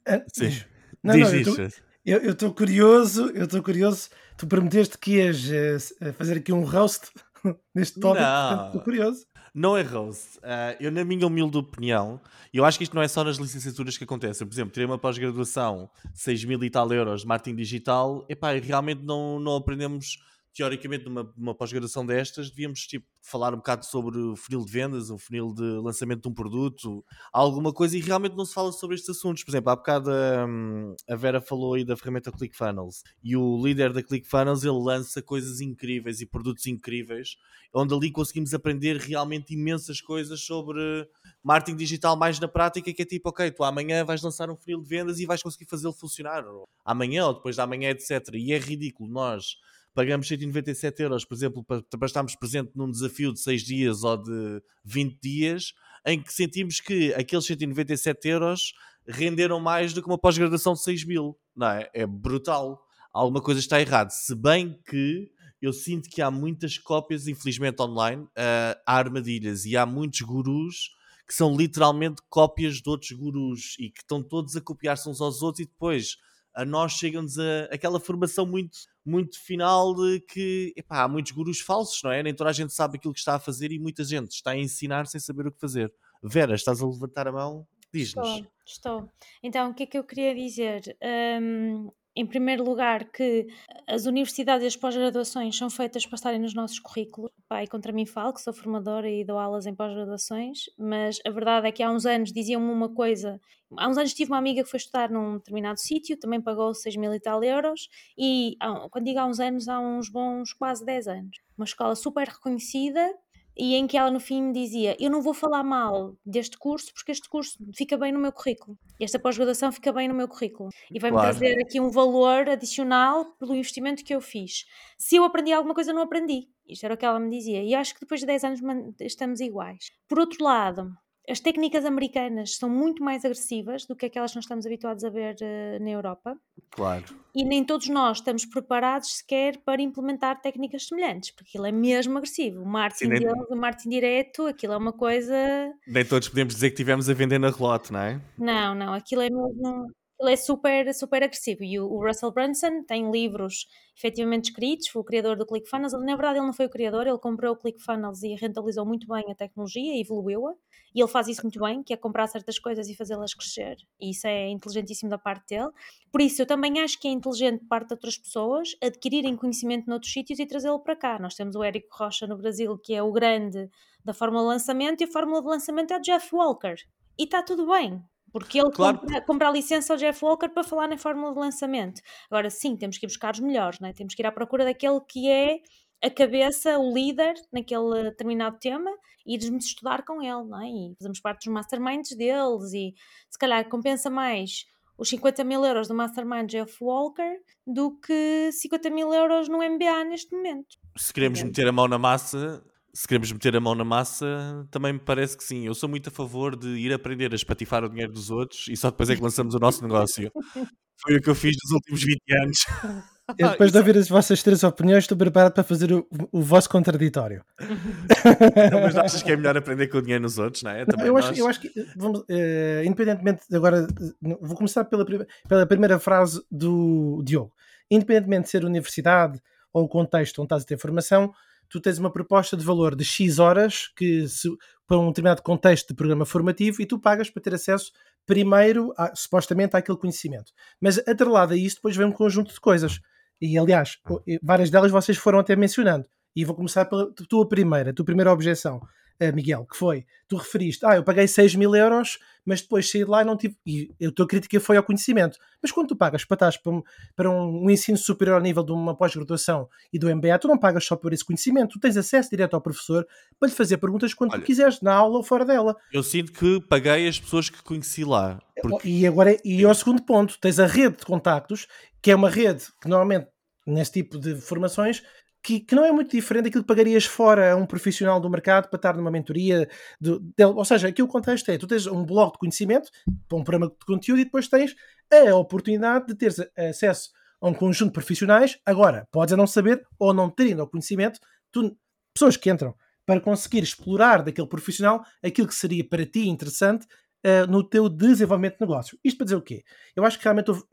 a, a... Sim. Não, diz, não, diz. Eu estou curioso, eu estou curioso. Tu prometeste que ias uh, fazer aqui um roast <laughs> neste tópico, portanto estou curioso. Não é roast. Uh, eu, na minha humilde opinião, eu acho que isto não é só nas licenciaturas que acontece. por exemplo, tirei uma pós-graduação, 6 mil e tal euros de marketing digital, epá, e realmente não, não aprendemos teoricamente, numa, numa pós-graduação destas, devíamos tipo, falar um bocado sobre o funil de vendas, o funil de lançamento de um produto, alguma coisa, e realmente não se fala sobre estes assuntos. Por exemplo, há bocado hum, a Vera falou aí da ferramenta ClickFunnels, e o líder da ClickFunnels ele lança coisas incríveis e produtos incríveis, onde ali conseguimos aprender realmente imensas coisas sobre marketing digital mais na prática, que é tipo, ok, tu amanhã vais lançar um funil de vendas e vais conseguir fazê-lo funcionar, amanhã ou depois de amanhã, etc. E é ridículo nós pagamos 197 euros, por exemplo, para, para estarmos presentes num desafio de 6 dias ou de 20 dias, em que sentimos que aqueles 197 euros renderam mais do que uma pós-graduação de 6 mil. Não é? É brutal. Alguma coisa está errada. Se bem que eu sinto que há muitas cópias, infelizmente, online, uh, há armadilhas e há muitos gurus que são literalmente cópias de outros gurus e que estão todos a copiar-se uns aos outros e depois a nós chegam-nos aquela formação muito, muito final de que epá, há muitos gurus falsos, não é? Nem toda a gente sabe aquilo que está a fazer e muita gente está a ensinar sem saber o que fazer. Vera, estás a levantar a mão? Diz-nos. Estou, estou. Então, o que é que eu queria dizer? Um, em primeiro lugar, que as universidades e as pós-graduações são feitas para estarem nos nossos currículos. Pai, contra mim falo, que sou formadora e dou aulas em pós-graduações, mas a verdade é que há uns anos diziam-me uma coisa. Há uns anos tive uma amiga que foi estudar num determinado sítio, também pagou 6 mil e tal euros, e quando digo há uns anos, há uns bons quase 10 anos. Uma escola super reconhecida, e em que ela no fim me dizia: Eu não vou falar mal deste curso porque este curso fica bem no meu currículo, esta pós-graduação fica bem no meu currículo e vai-me claro. trazer aqui um valor adicional pelo investimento que eu fiz. Se eu aprendi alguma coisa, não aprendi. Isto era o que ela me dizia. E acho que depois de 10 anos estamos iguais. Por outro lado, as técnicas americanas são muito mais agressivas do que aquelas que nós estamos habituados a ver uh, na Europa. Claro. E nem todos nós estamos preparados sequer para implementar técnicas semelhantes, porque aquilo é mesmo agressivo. O marketing nem... deles, o marketing direto, aquilo é uma coisa. Nem todos podemos dizer que tivemos a vender na relote, não é? Não, não, aquilo é mesmo. Ele é super, super agressivo e o, Russell Brunson tem livros efetivamente escritos, foi o criador do ClickFunnels. Na verdade, ele não foi o criador, ele comprou o ClickFunnels e rentabilizou muito bem a tecnologia evoluiu-a. E ele faz isso muito bem, que é comprar certas coisas e fazê-las crescer. E isso é inteligentíssimo da parte dele. Por isso, eu também acho que é inteligente parte de outras pessoas adquirirem conhecimento noutros sítios e trazê-lo para cá. Nós temos o Érico Rocha no Brasil, que é o grande da fórmula de lançamento, e a fórmula de lançamento é o Jeff Walker e está tudo bem. Porque ele claro. compra, compra, a licença ao Jeff Walker para falar na fórmula de lançamento. Agora sim, temos que ir buscar os melhores, não é? temos que ir à procura daquele que é a cabeça, o líder naquele determinado tema e irmos estudar com ele, não é? E fazemos parte dos masterminds deles e se calhar compensa mais os 50 mil euros do mastermind Jeff Walker do que 50 mil euros no MBA neste momento. Se queremos meter a mão na massa, se queremos meter a mão na massa, também me parece que sim. Eu sou muito a favor de ir aprender a espatifar o dinheiro dos outros e só depois é que lançamos o nosso negócio. <laughs> Foi o que eu fiz nos últimos 20 anos. Eu, depois de ouvir as vossas três opiniões, estou preparado para fazer o, o vosso contraditório. <laughs> Não, mas achas que é melhor aprender com o dinheiro nos outros, não é? Também eu, nós... acho, eu acho que, vamos, uh, independentemente, agora vou começar pela, pela primeira frase do Diogo. Independentemente de ser universidade ou o contexto onde estás a ter formação, tu tens uma proposta de valor de X horas que se, para um determinado contexto de programa formativo e tu pagas para ter acesso primeiro, a, supostamente, àquele conhecimento. Mas atrelado a isso, depois vem um conjunto de coisas e aliás, várias delas vocês foram até mencionando. E vou começar pela tua primeira, tua primeira objeção, Miguel, que foi: tu referiste, ah, eu paguei 6 mil euros, mas depois saí de lá e não tive. E a tua crítica foi ao conhecimento. Mas quando tu pagas para, estás para, um, para um, um ensino superior ao nível de uma pós-graduação e do MBA, tu não pagas só por esse conhecimento, tu tens acesso direto ao professor para lhe fazer perguntas quando Olha, tu quiseres, na aula ou fora dela. Eu sinto que paguei as pessoas que conheci lá. Porque... E agora, e ao segundo ponto, tens a rede de contactos, que é uma rede que normalmente nesse tipo de formações que, que, não é muito diferente daquilo que pagarias fora a um profissional do mercado para estar numa mentoria. De, de, ou seja, aqui o contexto é: tu tens um blog de conhecimento, um programa de conteúdo, e depois tens a oportunidade de teres acesso a um conjunto de profissionais. Agora, podes não saber ou não ter ainda o conhecimento, tu, pessoas que entram para conseguir explorar daquele profissional aquilo que seria para ti interessante uh, no teu desenvolvimento de negócio. Isto para dizer o quê? Eu acho que realmente, uh,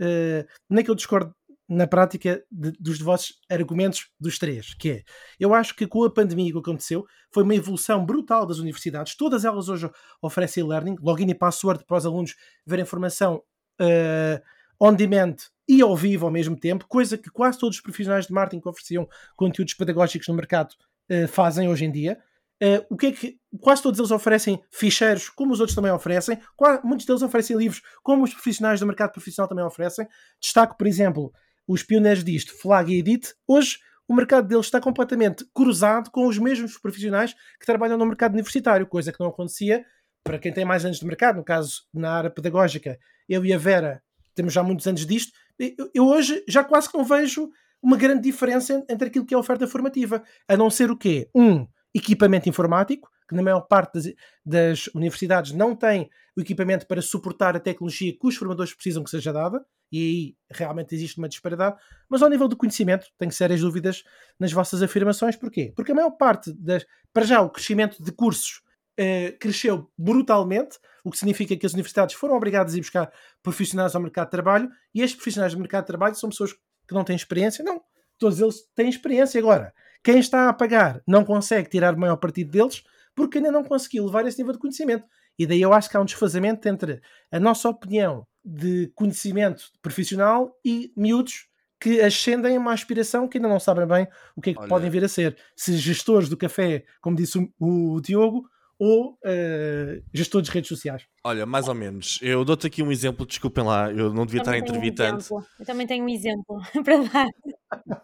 nem que eu discordo na prática de, dos vossos argumentos dos três, que é, eu acho que com a pandemia que aconteceu, foi uma evolução brutal das universidades, todas elas hoje oferecem learning, login e password para os alunos verem informação uh, on demand e ao vivo ao mesmo tempo, coisa que quase todos os profissionais de marketing que ofereciam conteúdos pedagógicos no mercado uh, fazem hoje em dia. Uh, o que é que quase todos eles oferecem ficheiros, como os outros também oferecem, quase, muitos deles oferecem livros, como os profissionais do mercado profissional também oferecem. Destaco, por exemplo, os pioneiros disto, Flag e Edit, hoje o mercado deles está completamente cruzado com os mesmos profissionais que trabalham no mercado universitário, coisa que não acontecia para quem tem mais anos de mercado, no caso na área pedagógica. Eu e a Vera temos já muitos anos disto. Eu, eu hoje já quase que não vejo uma grande diferença entre aquilo que é a oferta formativa, a não ser o quê? Um, equipamento informático, que na maior parte das, das, universidades não tem o equipamento para suportar a tecnologia que os formadores precisam que seja dada, e aí realmente existe uma disparidade, mas ao nível do conhecimento tenho sérias dúvidas nas vossas afirmações, porquê? Porque a maior parte das, para já o crescimento de cursos eh, cresceu brutalmente, o que significa que as universidades foram obrigadas a ir buscar profissionais ao mercado de trabalho, e estes profissionais do mercado de trabalho são pessoas que não têm experiência, não, todos eles têm experiência agora. Quem está a pagar não consegue tirar o maior partido deles, porque ainda não conseguiu levar esse nível de conhecimento. E daí eu acho que há um desfazamento entre a nossa opinião de conhecimento profissional e miúdos que ascendem a uma aspiração que ainda não sabem bem o que é que Olha. podem vir a ser. Se gestores do café, como disse o, o Diogo, ou uh, gestores de redes sociais. Olha, mais ou menos. Eu dou-te aqui um exemplo, desculpem lá, eu não devia estar a intervir um. Eu também tenho um exemplo <laughs> para dar.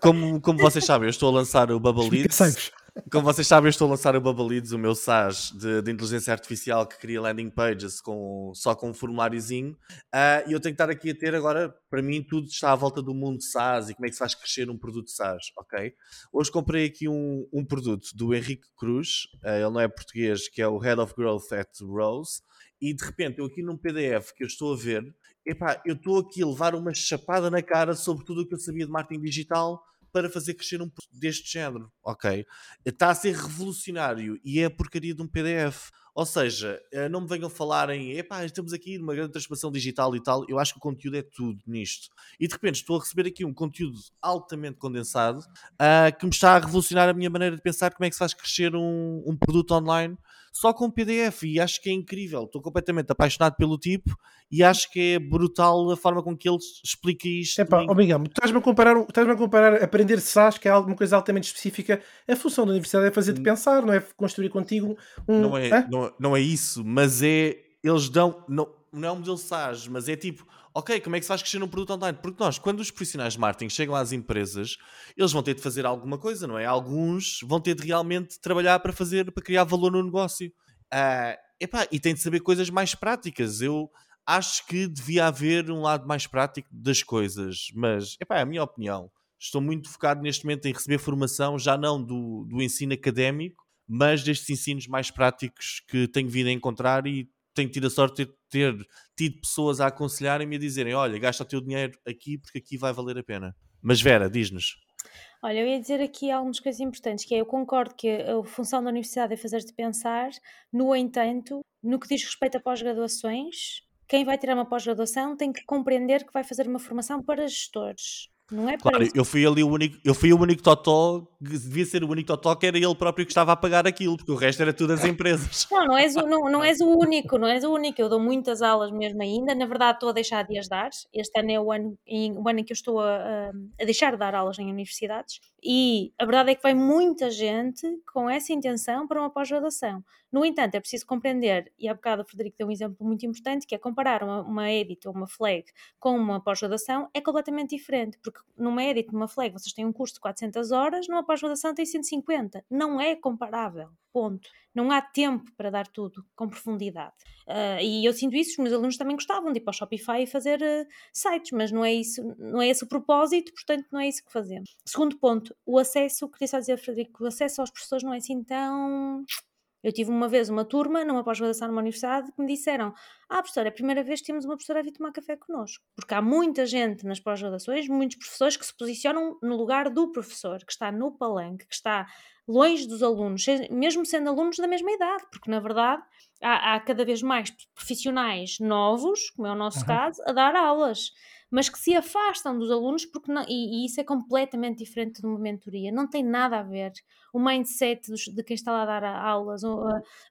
Como, como vocês sabem, eu estou a lançar o Bubble Leads. Como vocês sabem, eu estou a lançar o Leads, o meu SaaS de, de inteligência artificial que cria landing pages com, só com um formuláriozinho. Uh, e eu tenho que estar aqui a ter agora, para mim, tudo está à volta do mundo SaaS e como é que se faz crescer um produto SaaS, ok? Hoje comprei aqui um, um produto do Henrique Cruz, uh, ele não é português, que é o Head of Growth at Rose. E de repente, eu aqui num PDF que eu estou a ver, epá, eu estou aqui a levar uma chapada na cara sobre tudo o que eu sabia de marketing digital para fazer crescer um deste género, ok? Está a ser revolucionário e é a porcaria de um PDF. Ou seja, eh, não me venham falar em epá, estamos aqui numa grande transformação digital e tal. Eu acho que o conteúdo é tudo nisto. E de repente estou a receber aqui um conteúdo altamente condensado uh, que me está a revolucionar a minha maneira de pensar como é que se faz crescer um, um produto online só com PDF e acho que é incrível. Estou completamente apaixonado pelo tipo e acho que é brutal a forma com que ele explica isto. Epá, obrigado. Estás-me a comparar, estás-me a comparar aprender SAS, que é alguma coisa altamente específica. A função da universidade é fazer-te pensar, não é construir contigo um. Não é, não, não é isso, mas é eles dão, não, não é um modelo SaaS, mas é tipo, ok, como é que se faz crescer um produto online? Porque nós, quando os profissionais de marketing chegam às empresas, eles vão ter de fazer alguma coisa, não é? Alguns vão ter de realmente trabalhar para fazer, para criar valor no negócio. Uh, epá, e tem de saber coisas mais práticas. Eu acho que devia haver um lado mais prático das coisas, mas epá, é a minha opinião. Estou muito focado neste momento em receber formação, já não do, do ensino académico, mas destes ensinos mais práticos que tenho vindo a encontrar e tenho tido a sorte de ter, ter tido pessoas a aconselharem-me e a dizerem: olha, gasta o teu dinheiro aqui porque aqui vai valer a pena. Mas Vera, diz-nos. Olha, eu ia dizer aqui algumas coisas importantes, que é, eu concordo que a função da universidade é fazer-te pensar, no entanto, no que diz respeito a pós-graduações, quem vai tirar uma pós-graduação tem que compreender que vai fazer uma formação para gestores. Não é claro, eu fui ali o único, eu fui o único totó, devia ser o único totó que era ele próprio que estava a pagar aquilo, porque o resto era tudo as empresas. Não, não és, o, não, não és o único, não és o único. Eu dou muitas aulas mesmo ainda, na verdade estou a deixar de as dar. Este ano é o ano em, o ano em que eu estou a, a deixar de dar aulas em universidades e a verdade é que vai muita gente com essa intenção para uma pós-graduação. No entanto, é preciso compreender, e há bocado o Frederico deu um exemplo muito importante, que é comparar uma, uma edit ou uma flag com uma pós-graduação é completamente diferente, porque numa edit, numa flag, vocês têm um curso de 400 horas, numa pós-graduação tem 150. Não é comparável, ponto. Não há tempo para dar tudo com profundidade. Uh, e eu sinto isso, os meus alunos também gostavam de ir para o Shopify e fazer uh, sites, mas não é isso, não é esse o propósito, portanto não é isso que fazemos. Segundo ponto, o acesso, queria só dizer, Frederico, o acesso aos professores não é assim tão <tsk> eu tive uma vez uma turma, numa pós-graduação numa universidade, que me disseram: Ah, professora, é a primeira vez que temos uma professora a vir tomar café connosco. Porque há muita gente nas pós-graduações, muitos professores que se posicionam no lugar do professor, que está no palanque, que está longe dos alunos, mesmo sendo alunos da mesma idade, porque na verdade há, há cada vez mais profissionais novos, como é o nosso uhum. caso, a dar aulas mas que se afastam dos alunos porque não, e, e, isso é completamente diferente de uma mentoria, não tem nada a ver. O mindset dos, de quem está lá a dar aulas, a,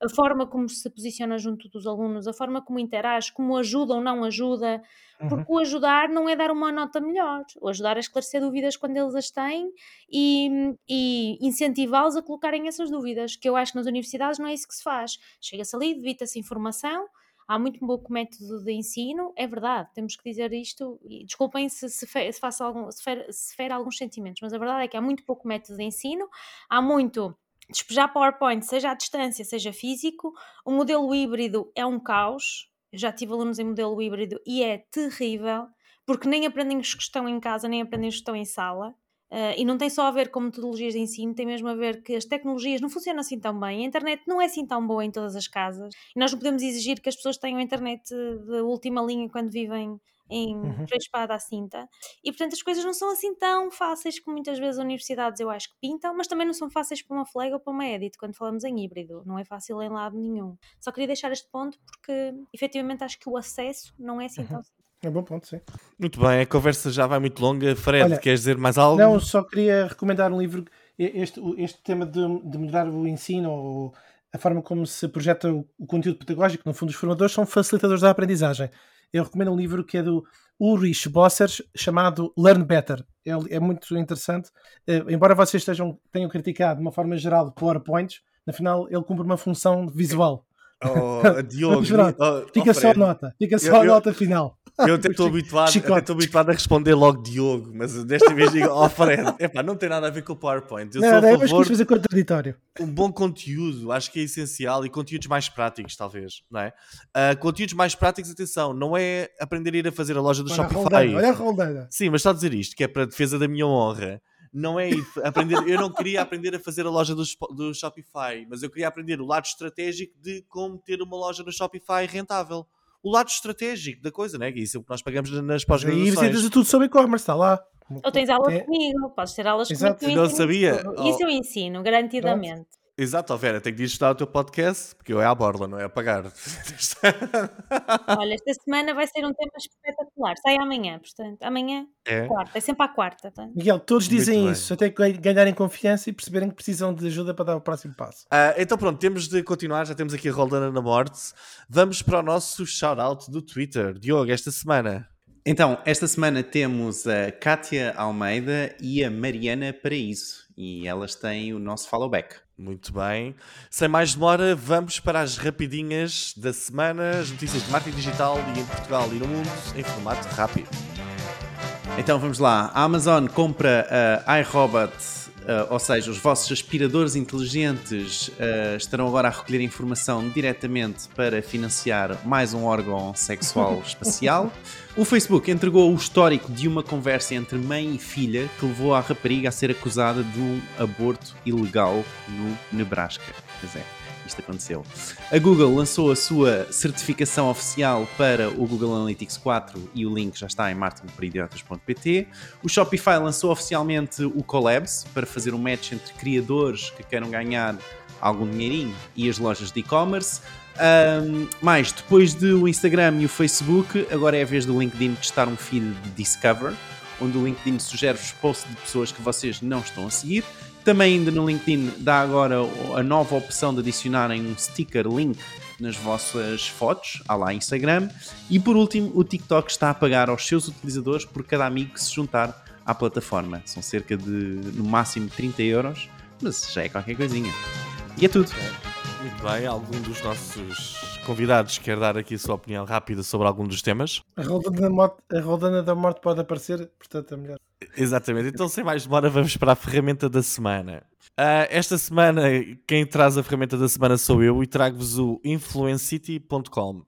a, forma como se posiciona junto dos alunos, a forma como interage, como ajuda ou não ajuda, porque uhum. o ajudar não é dar uma nota melhor, o ajudar é esclarecer dúvidas quando eles as têm e, e incentivá-los a colocarem essas dúvidas, que eu acho que nas universidades não é isso que se faz. Chega-se ali, debita-se informação, há muito pouco método de ensino, é verdade, temos que dizer isto, e desculpem se, se, fe, se, faço algum, se, fer, se alguns sentimentos, mas a verdade é que há muito pouco método de ensino, há muito despejar PowerPoint, seja à distância, seja físico, o modelo híbrido é um caos, eu já tive alunos em modelo híbrido e é terrível, porque nem aprendem os que estão em casa, nem aprendem os que estão em sala, Uh, e não tem só a ver com metodologias de ensino, tem mesmo a ver que as tecnologias não funcionam assim tão bem, a internet não é assim tão boa em todas as casas, e nós não podemos exigir que as pessoas tenham internet de última linha quando vivem em uhum. espada à cinta, e portanto as coisas não são assim tão fáceis como muitas vezes as universidades eu acho que pintam, mas também não são fáceis para uma flag ou para uma edit quando falamos em híbrido, não é fácil em lado nenhum. Só queria deixar este ponto porque efetivamente acho que o acesso não é assim tão simples. É bom ponto, sim. Muito bem, a conversa já vai muito longa. Fred, Olha, queres dizer mais algo? Não, só queria recomendar um livro. Este, este tema de, de melhorar o ensino ou a forma como se projeta o, o, conteúdo pedagógico, no fundo, os formadores são facilitadores da aprendizagem. Eu recomendo um livro que é do Ulrich Bossers, chamado Learn Better. É, é muito interessante. Uh, embora vocês estejam, tenham criticado de uma forma geral PowerPoints, no final ele cumpre uma função visual. Oh, <laughs> Diogo, oh, fica oh, só a nota, fica só eu, a nota final. Eu até estou <laughs> habituado, até habituado a responder logo Diogo, mas desta vez digo, oh Fred, epá, não tem nada a ver com o PowerPoint. Eu não, sou não, a favor fazer contraditório. Um bom conteúdo, acho que é essencial, e conteúdos mais práticos, talvez, não é? Uh, conteúdos mais práticos, atenção, não é aprender a ir a fazer a loja do olha Shopify. A olha a roldeira. Sim, mas está a dizer isto, que é para defesa da minha honra não é aprender. Eu não queria aprender a fazer a loja do, do Shopify, mas eu queria aprender o lado estratégico de como ter uma loja no Shopify rentável o lado estratégico da coisa, né? Isso é o que nós pagamos nas pós-graduações. E visitas tudo sobre e-commerce, está lá. Ou tens aulas é. comigo, podes ter aulas Exato. comigo. Não sabia. Isso eu ensino, garantidamente. Exato, Vera, tenho de estudar o teu podcast, porque eu é à borla, não é a pagar. <laughs> Olha, esta semana vai ser um tema espetacular. Sai amanhã, portanto, amanhã, é. quarta, é sempre à quarta. Tá? Miguel, todos dizem isso, até ganharem confiança e perceberem que precisam de ajuda para dar o próximo passo. Uh, então pronto, temos de continuar, já temos aqui a Roldana na morte. Vamos para o nosso shout-out do Twitter. Diogo, esta semana. Então, esta semana temos a Kátia Almeida e a Mariana Paraíso, e elas têm o nosso follow back. Muito bem. Sem mais demora, vamos para as rapidinhas da semana, as notícias de marketing digital e em Portugal e no mundo em formato rápido. Então vamos lá. A Amazon compra a iRobot Uh, ou seja, os vossos aspiradores inteligentes uh, estarão agora a recolher informação diretamente para financiar mais um órgão sexual <laughs> espacial. O Facebook entregou o histórico de uma conversa entre mãe e filha que levou a rapariga a ser acusada de um aborto ilegal no Nebraska. Pois é isto aconteceu. A Google lançou a sua certificação oficial para o Google Analytics 4 e o link já está em marketingporidiotas.pt. O Shopify lançou oficialmente o Collabs para fazer um match entre criadores que queiram ganhar algum dinheirinho e as lojas de e-commerce. Um, mais, depois do Instagram e o Facebook, agora é a vez do LinkedIn testar um feed de Discover, onde o LinkedIn sugere-vos posts de pessoas que vocês não estão a seguir. Também ainda no LinkedIn dá agora a nova opção de adicionarem um sticker link nas vossas fotos, à lá Instagram. E por último, o TikTok está a pagar aos seus utilizadores por cada amigo que se juntar à plataforma. São cerca de, no máximo, 30 euros, mas já é qualquer coisinha. E é tudo. Muito bem, algum dos nossos convidados quer dar aqui a sua opinião rápida sobre algum dos temas? A rodana da morte, a rodana da morte pode aparecer, portanto é melhor. Exatamente. Então, sem mais demora, vamos para a ferramenta da semana. Uh, esta semana, quem traz a ferramenta da semana sou eu e trago-vos o influencity.com. Uh,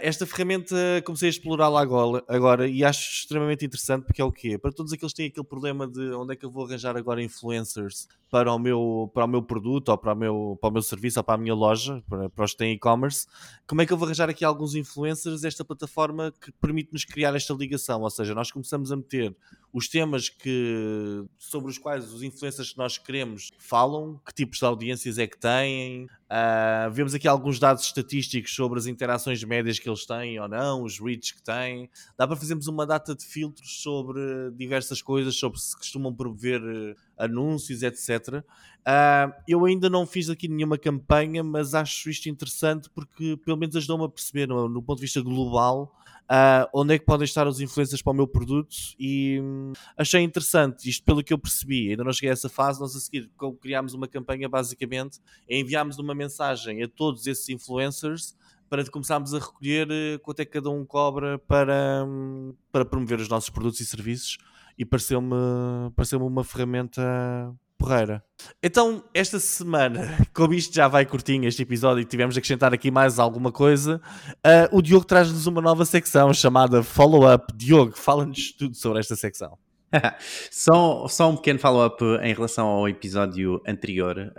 esta ferramenta comecei a explorá-la agora, agora e acho extremamente interessante porque é o quê? Para todos aqueles que têm aquele problema de onde é que eu vou arranjar agora influencers para o meu, para o meu produto ou para o meu, para o meu serviço ou para a minha loja, para, para os que têm e-commerce, como é que eu vou arranjar aqui alguns influencers? Esta plataforma que permite-nos criar esta ligação, ou seja, nós começamos a meter os temas que, sobre os quais os influencers que nós queremos falam, que tipos de audiências é que têm. Uh, vemos aqui alguns dados estatísticos sobre as interações médias que eles têm ou não, os reads que têm. Dá para fazermos uma data de filtros sobre diversas coisas, sobre se costumam promover uh, anúncios, etc. Uh, ah, eu ainda não fiz aqui nenhuma campanha, mas acho isto interessante porque pelo menos ajudou-me a perceber, no, no ponto de vista global, uh, onde é que podem estar os influencers para o meu produto? E hum, achei interessante, isto pelo que eu percebi, ainda não cheguei a essa fase, nós a seguir criámos uma campanha basicamente, enviámos uma mensagem a todos esses influencers para começarmos a recolher uh, quanto é que cada um cobra para, um, para promover os nossos produtos e serviços. E pareceu-me pareceu uma ferramenta porreira. Então, esta semana, <laughs> como isto já vai curtinho este episódio e tivemos de acrescentar aqui mais alguma coisa, uh, o Diogo traz-nos uma nova secção chamada Follow Up. Diogo, fala-nos tudo sobre esta secção. <laughs> só, só um pequeno follow-up em relação ao episódio anterior.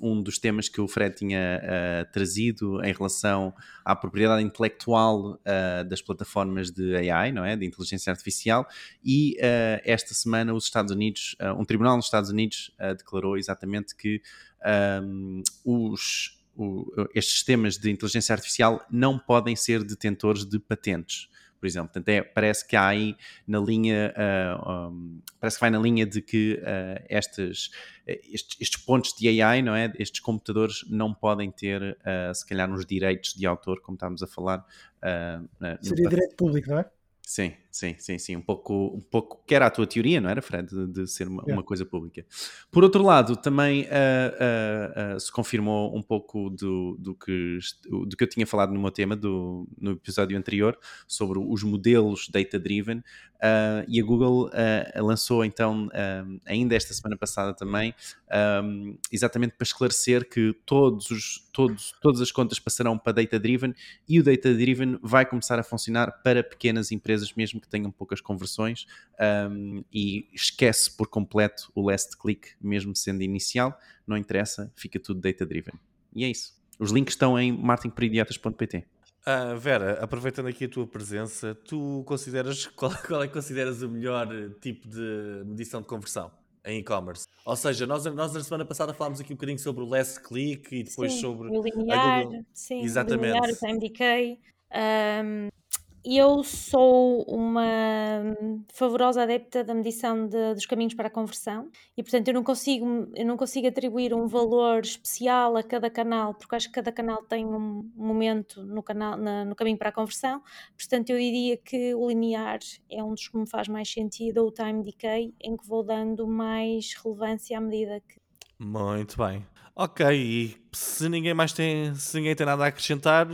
Um dos temas que o Fred tinha uh, trazido em relação à propriedade intelectual uh, das plataformas de AI, não é? De inteligência artificial. E uh, esta semana, os Estados Unidos, um tribunal nos Estados Unidos declarou exatamente que um, os, o, estes sistemas de inteligência artificial não podem ser detentores de patentes por exemplo. Portanto, é, parece que há aí na linha, uh, um, parece que vai na linha de que uh, estes, estes, estes, pontos de AI, não é? Estes computadores não podem ter, uh, se calhar, uns direitos de autor, como estávamos a falar. Seria direito público, não é? Sim, sim, sim, sim. Um pouco, um pouco que era a tua teoria, não era, Fred? De, de ser uma, uma, coisa pública. Por outro lado, também uh, uh, uh, se confirmou um pouco do, do, que, do que eu tinha falado no meu tema do, no episódio anterior sobre os modelos data-driven e a Google lançou então, ainda esta semana passada também, um, exatamente para esclarecer que todos os, todos, todas as contas passarão para data-driven e o data-driven vai começar a funcionar para pequenas empresas, mesmo que tenham poucas conversões, um, e esquece por completo o last click, mesmo sendo inicial, não interessa, fica tudo data-driven. E é isso. Os links estão em marketingperidiotas.pt. Uh, ah, Vera, aproveitando aqui a tua presença, tu consideras <laughs> qual, qual é que consideras o melhor tipo de medição de conversão? em e-commerce. Ou seja, nós, nós na semana passada falámos aqui um bocadinho sobre o last click e depois sim, sobre o linear, sim, Exatamente. o linear, o time decay. Um, eu sou uma favorosa adepta da medição de, dos caminhos para a conversão e, portanto, eu não, consigo, eu não consigo atribuir um valor especial a cada canal, porque acho que cada canal tem um momento no, canal, na, no caminho para a conversão. Portanto, eu diria que o linear é um dos que me faz mais sentido, ou o time decay, em que vou dando mais relevância à medida que. Muito bem. Ok, e se ninguém mais tem, se ninguém tem nada a acrescentar,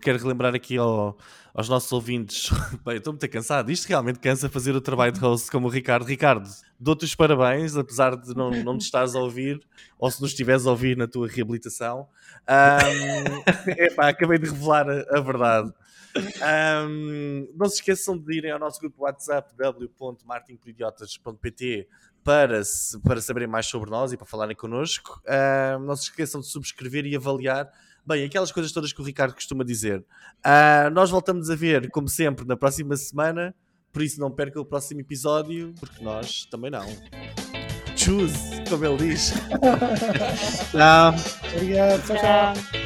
quero relembrar aqui ao, aos nossos ouvintes. <laughs> Bem, estou muito cansado. Isto realmente cansa fazer o trabalho de host como o Ricardo. Ricardo, dou-te os parabéns, apesar de não, não te estares a ouvir, ou se nos estiveres a ouvir na tua reabilitação. Um, <laughs> epá, acabei de revelar a, a verdade. Um, não se esqueçam de irem ao nosso grupo WhatsApp w.martinporidiotas.pt para, para saberem mais sobre nós e para falarem connosco. Uh, não se esqueçam de subscrever e avaliar. Bem, aquelas coisas todas que o Ricardo costuma dizer. Uh, nós voltamos a ver, como sempre, na próxima semana. Por isso, não percam o próximo episódio, porque nós também não. Choose, como ele diz. <laughs> tchau. Obrigado, tchau. tchau.